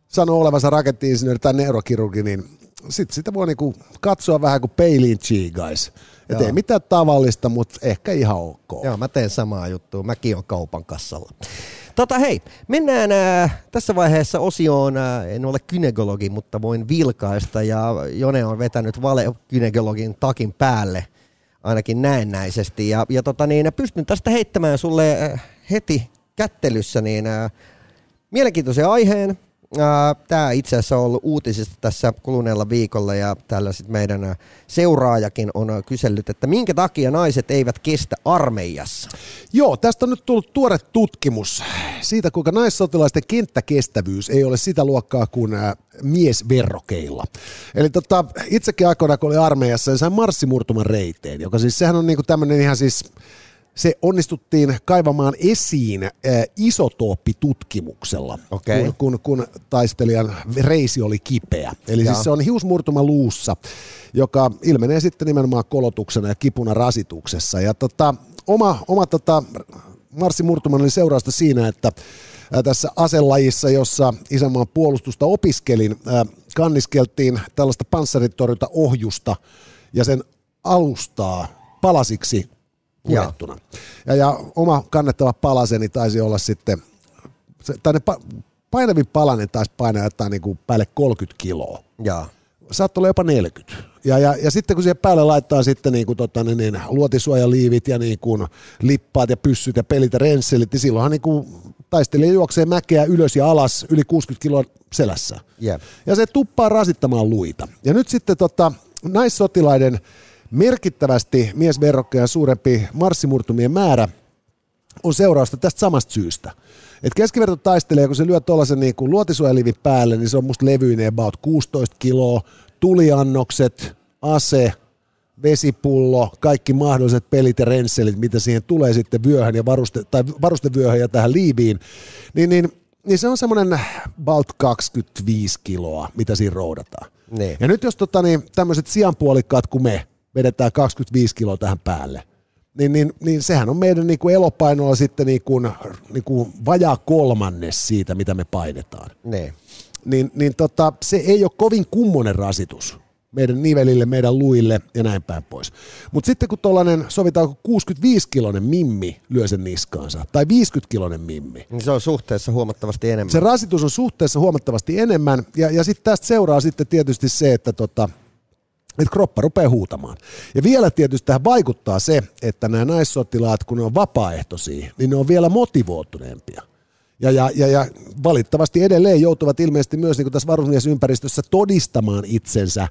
sanoo olevansa rakettiinsinööri tai neurokirurgi, niin sitten sitä voi niinku katsoa vähän kuin peiliin guys. Et ei mitään tavallista, mutta ehkä ihan ok. Joo, mä teen samaa juttua. Mäkin on kaupan kassalla. Tota hei, mennään äh, tässä vaiheessa osioon, äh, en ole kynekologi, mutta voin vilkaista ja Jone on vetänyt vale kynekologin takin päälle ainakin näennäisesti ja, ja tota niin, pystyn tästä heittämään sulle äh, heti kättelyssä niin äh, mielenkiintoisen aiheen, Tämä itse asiassa on ollut uutisista tässä kuluneella viikolla ja tällä sit meidän seuraajakin on kysellyt, että minkä takia naiset eivät kestä armeijassa? Joo, tästä on nyt tullut tuore tutkimus siitä, kuinka naissotilaisten kenttäkestävyys ei ole sitä luokkaa kuin miesverrokeilla. Eli tota, itsekin aikoina, kun oli armeijassa, niin sain marssimurtuman reiteen, joka siis sehän on niinku tämmöinen ihan siis se onnistuttiin kaivamaan esiin äh, isotooppitutkimuksella, okay. kun, kun, kun taistelijan reisi oli kipeä. Eli siis se on hiusmurtuma luussa, joka ilmenee sitten nimenomaan kolotuksena ja kipuna rasituksessa. Ja tota, oma, oma tota, Marssi Murtuman oli seurausta siinä, että tässä aselajissa, jossa isänmaan puolustusta opiskelin, kanniskeltiin tällaista panssaritorjunta ohjusta ja sen alustaa palasiksi purettuna. Ja, ja oma kannettava palaseni taisi olla sitten, tai ne painavin palanen taisi painaa jotain niin kuin päälle 30 kiloa. Ja. Saattoi olla jopa 40. Ja, ja, ja sitten kun siihen päälle laittaa sitten niin kuin, tota, niin, niin, luotisuojaliivit ja niin kuin, lippaat ja pyssyt ja pelit ja rensselit, niin silloinhan niin kuin, taistelija juoksee mäkeä ylös ja alas yli 60 kiloa selässä. Yep. Ja se tuppaa rasittamaan luita. Ja nyt sitten tota, naissotilaiden merkittävästi miesverrokkeja suurempi marssimurtumien määrä on seurausta tästä samasta syystä. Et keskiverto taistelee, kun se lyö tuollaisen niin luotisuojalivin päälle, niin se on musta levyinen about 16 kiloa, tuliannokset, ase, vesipullo, kaikki mahdolliset pelit ja rensselit, mitä siihen tulee sitten vyöhön ja varuste, tai varustevyöhön ja tähän liiviin, niin, niin, niin se on semmoinen about 25 kiloa, mitä siinä roudataan. Niin. Ja nyt jos tota, niin, tämmöiset sianpuolikkaat kuin me vedetään 25 kiloa tähän päälle, niin, niin, niin sehän on meidän niin kuin elopainolla sitten niin kuin, niin kuin vajaa kolmannes siitä, mitä me painetaan. Niin. Niin, niin tota, se ei ole kovin kummonen rasitus meidän nivelille, meidän luille ja näin päin pois. Mutta sitten kun tuollainen, sovitaanko 65-kilonen mimmi lyö sen niskaansa, tai 50-kilonen mimmi. Niin se on suhteessa huomattavasti enemmän. Se rasitus on suhteessa huomattavasti enemmän, ja, ja sitten tästä seuraa sitten tietysti se, että tota, että kroppa rupeaa huutamaan. Ja vielä tietysti tähän vaikuttaa se, että nämä naissotilaat, kun ne on vapaaehtoisia, niin ne on vielä motivoituneempia. Ja, ja, ja, ja valittavasti edelleen joutuvat ilmeisesti myös niin kuin tässä varusmiesympäristössä todistamaan itsensä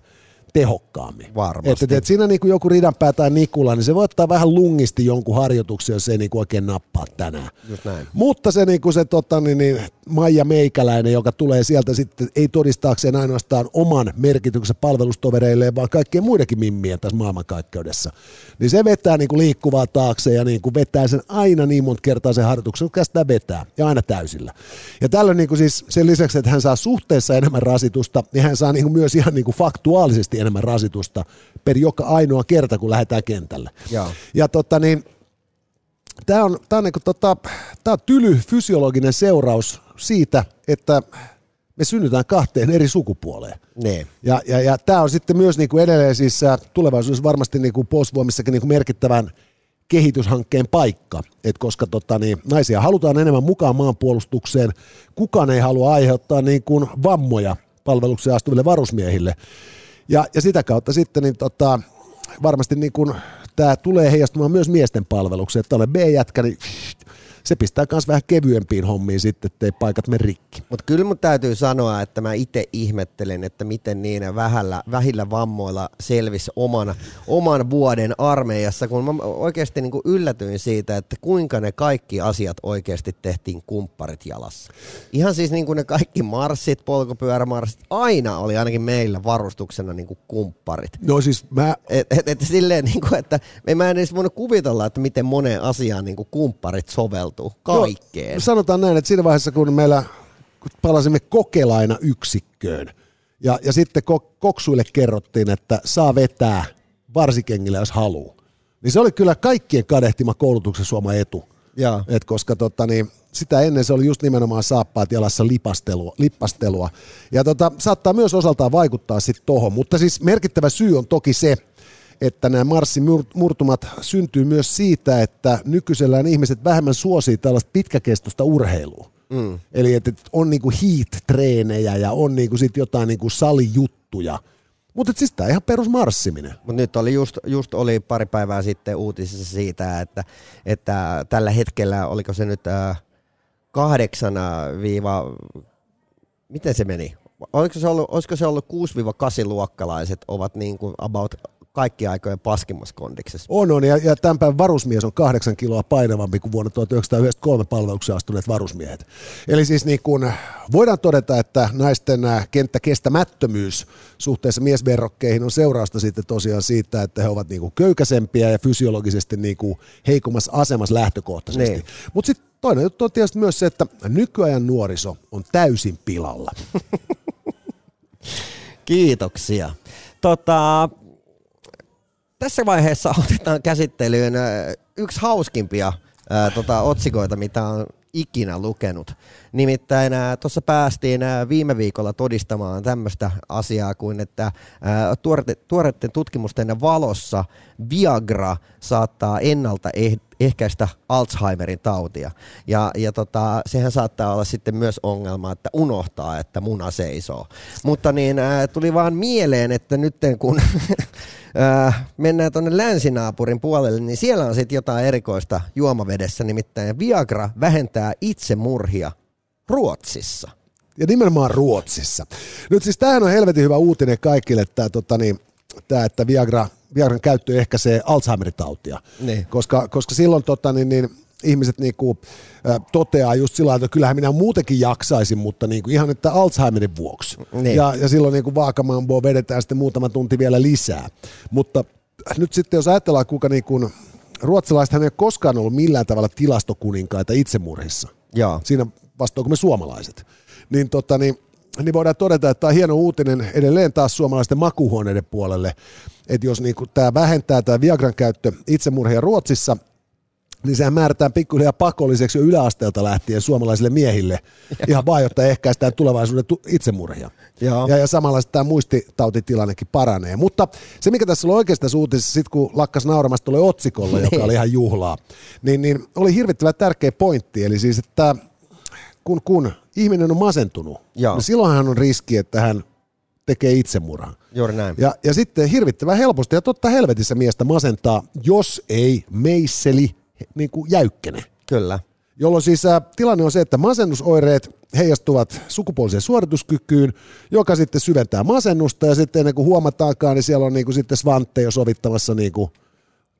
tehokkaammin. Varmasti. Että, että siinä niin kuin joku ridanpää tai Nikula, niin se voi ottaa vähän lungisti jonkun harjoituksen, jos se ei niin kuin oikein nappaa tänään. Just näin. Mutta se, niin kuin se tota, niin, niin, Maija Meikäläinen, joka tulee sieltä sitten, ei todistaakseen ainoastaan oman merkityksen palvelustovereilleen, vaan kaikkien muidenkin mimmien tässä maailmankaikkeudessa, niin se vetää niin kuin liikkuvaa taakse ja niin kuin vetää sen aina niin monta kertaa sen harjoituksen, kun sitä vetää, ja aina täysillä. Ja tällöin niin kuin siis sen lisäksi, että hän saa suhteessa enemmän rasitusta, niin hän saa niin kuin myös ihan niin kuin faktuaalisesti enemmän rasitusta per joka ainoa kerta, kun lähdetään kentälle. Joo. Ja tota niin, tämä on, tää on, niinku tota, tää on tyly fysiologinen seuraus siitä, että me synnytään kahteen eri sukupuoleen. Niin. Ja, ja, ja tämä on sitten myös niinku edelleen siis äh, tulevaisuudessa varmasti niinku puolustusvoimissakin niinku merkittävän kehityshankkeen paikka, Et koska tota, niin, naisia halutaan enemmän mukaan maanpuolustukseen, kukaan ei halua aiheuttaa niin kuin vammoja palvelukseen astuville varusmiehille. Ja, ja sitä kautta sitten niin tota, varmasti niin kuin, tämä tulee heijastumaan myös miesten palvelukseen. Että olen B-jätkä, niin se pistää myös vähän kevyempiin hommiin sitten, ettei paikat mene rikki. Mutta kyllä mun täytyy sanoa, että mä itse ihmettelen, että miten niin vähällä, vähillä vammoilla selvisi oman, oman vuoden armeijassa, kun mä oikeasti niin kuin yllätyin siitä, että kuinka ne kaikki asiat oikeasti tehtiin kumpparit jalassa. Ihan siis niin kuin ne kaikki marssit, polkupyörämarssit, aina oli ainakin meillä varustuksena niin kuin kumpparit. No siis mä... Et, et, et silleen, niin kuin, että mä en edes voinut kuvitella, että miten moneen asiaan niin kuin kumpparit soveltuu kaikkeen. No, sanotaan näin, että siinä vaiheessa kun meillä kun palasimme kokelaina yksikköön ja, ja sitten koksuille kerrottiin, että saa vetää varsikengillä, jos haluaa. Niin se oli kyllä kaikkien kadehtima koulutuksen suoma etu. Et koska tota, niin, sitä ennen se oli just nimenomaan saappaat jalassa lipastelua. lippastelua. Ja tota, saattaa myös osaltaan vaikuttaa sitten tuohon. Mutta siis merkittävä syy on toki se, että nämä marssimurtumat syntyy myös siitä, että nykyisellään ihmiset vähemmän suosii tällaista pitkäkestoista urheilua. Mm. Eli että on niinku heat-treenejä ja on niinku sit jotain niinku salijuttuja. Mutta siis tämä ihan perus marssiminen. Mut nyt oli just, just oli pari päivää sitten uutisissa siitä, että, että tällä hetkellä, oliko se nyt äh, kahdeksana viiva, miten se meni? Oliko se ollut, olisiko se ollut 6-8 luokkalaiset ovat niin kuin about kaikki aikojen paskimmassa kondiksessa. On, on, ja, ja tämän päivän varusmies on kahdeksan kiloa painavampi kuin vuonna 1993 palvelukseen astuneet varusmiehet. Eli siis niin kun, voidaan todeta, että naisten kenttäkestämättömyys suhteessa miesverrokkeihin on seurausta sitten tosiaan siitä, että he ovat niin kuin köykäisempiä ja fysiologisesti niin kuin heikommassa asemassa lähtökohtaisesti. Niin. Mutta sitten toinen juttu on tietysti myös se, että nykyajan nuoriso on täysin pilalla. <laughs> Kiitoksia. Tota, tässä vaiheessa <laughs> otetaan käsittelyyn yksi hauskimpia ää, tota, otsikoita, mitä on ikinä lukenut. Nimittäin tuossa päästiin ää, viime viikolla todistamaan tämmöistä asiaa kuin, että ää, tuoreiden tutkimusten valossa Viagra saattaa ennalta eh, ehkäistä Alzheimerin tautia. Ja, ja tota, sehän saattaa olla sitten myös ongelma, että unohtaa, että muna seisoo. Mutta niin tuli vaan mieleen, että nyt kun <laughs> ää, mennään tuonne länsinaapurin puolelle, niin siellä on sitten jotain erikoista juomavedessä, nimittäin Viagra vähentää itsemurhia Ruotsissa. Ja nimenomaan Ruotsissa. Nyt siis tämähän on helvetin hyvä uutinen kaikille, että, tota, niin, tämä, että Viagra, Viagran käyttö ehkäisee Alzheimerin tautia. Niin. Koska, koska silloin tota, niin, niin, ihmiset niinku, ä, toteaa just sillä että kyllähän minä muutenkin jaksaisin, mutta niinku, ihan että Alzheimerin vuoksi. Niin. Ja, ja silloin niinku vaakamamboa vedetään sitten muutama tunti vielä lisää. Mutta nyt sitten jos ajatellaan, kuinka niinku, ruotsalaiset ei ole koskaan ollut millään tavalla tilastokuninkaita itsemurhissa. Joo. Siinä vastoin kuin me suomalaiset. Niin, tota, niin, niin voidaan todeta, että tämä on hieno uutinen edelleen taas suomalaisten makuhuoneiden puolelle, että jos niin tämä vähentää tämä Viagran käyttö itsemurhia Ruotsissa, niin sehän määrätään pikkuhiljaa pakolliseksi jo yläasteelta lähtien suomalaisille miehille, <laughs> ihan vaan, jotta ehkäistään tulevaisuuden tu- itsemurhia. Joo. Ja, ja samalla tämä muistitautitilannekin paranee. Mutta se, mikä tässä oli oikeastaan uutisessa, sit kun lakkas nauramasta tuolle otsikolle, joka oli ihan juhlaa, niin, niin oli hirvittävän tärkeä pointti. Eli siis, että kun, kun ihminen on masentunut, Joo. niin silloinhan on riski, että hän tekee itsemurhan. Juuri näin. Ja, ja sitten hirvittävän helposti ja totta helvetissä miestä masentaa, jos ei meisseli niin kuin jäykkene. Kyllä. Jolloin siis ä, tilanne on se, että masennusoireet heijastuvat sukupuoliseen suorituskykyyn, joka sitten syventää masennusta ja sitten ennen kuin huomataankaan, niin siellä on niin kuin sitten svantteja sovittamassa niin kuin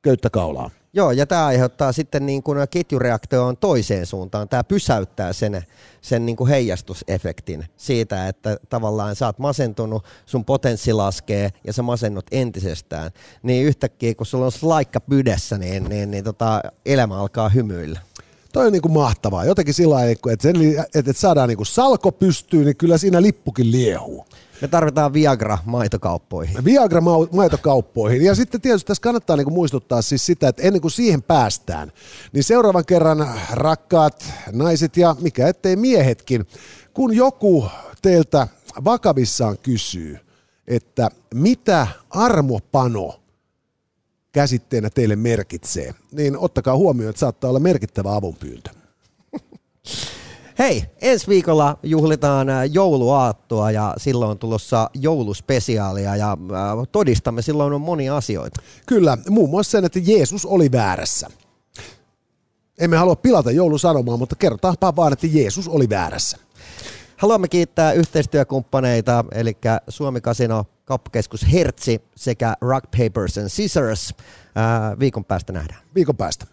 köyttä kaulaa. Joo, ja tämä aiheuttaa sitten niin kuin ketjureaktioon toiseen suuntaan. Tämä pysäyttää sen, sen niin kuin heijastusefektin siitä, että tavallaan sä oot masentunut, sun potenssi laskee ja sä masennut entisestään. Niin yhtäkkiä, kun sulla on laikka pydessä, niin, niin, niin tota, elämä alkaa hymyillä. Toi on niin kuin mahtavaa. Jotenkin sillä lailla, että, sen, että, että saadaan niin kuin salko pystyyn, niin kyllä siinä lippukin liehuu. Me tarvitaan Viagra maitokauppoihin. Viagra ma- maitokauppoihin. Ja sitten tietysti tässä kannattaa niinku muistuttaa siis sitä, että ennen kuin siihen päästään, niin seuraavan kerran rakkaat naiset ja mikä ettei miehetkin, kun joku teiltä vakavissaan kysyy, että mitä armopano käsitteenä teille merkitsee, niin ottakaa huomioon, että saattaa olla merkittävä avunpyyntö. <laughs> Hei, ensi viikolla juhlitaan ä, jouluaattoa ja silloin on tulossa jouluspesiaalia ja äh, todistamme silloin on monia asioita. Kyllä, muun muassa sen, että Jeesus oli väärässä. Emme halua pilata joulusanomaa, mutta kerrotaanpa vaan, että Jeesus oli väärässä. Haluamme kiittää yhteistyökumppaneita, eli Suomi Casino, kauppakeskus Hertzi sekä Rock Papers and Scissors. Ää, viikon päästä nähdään. Viikon päästä.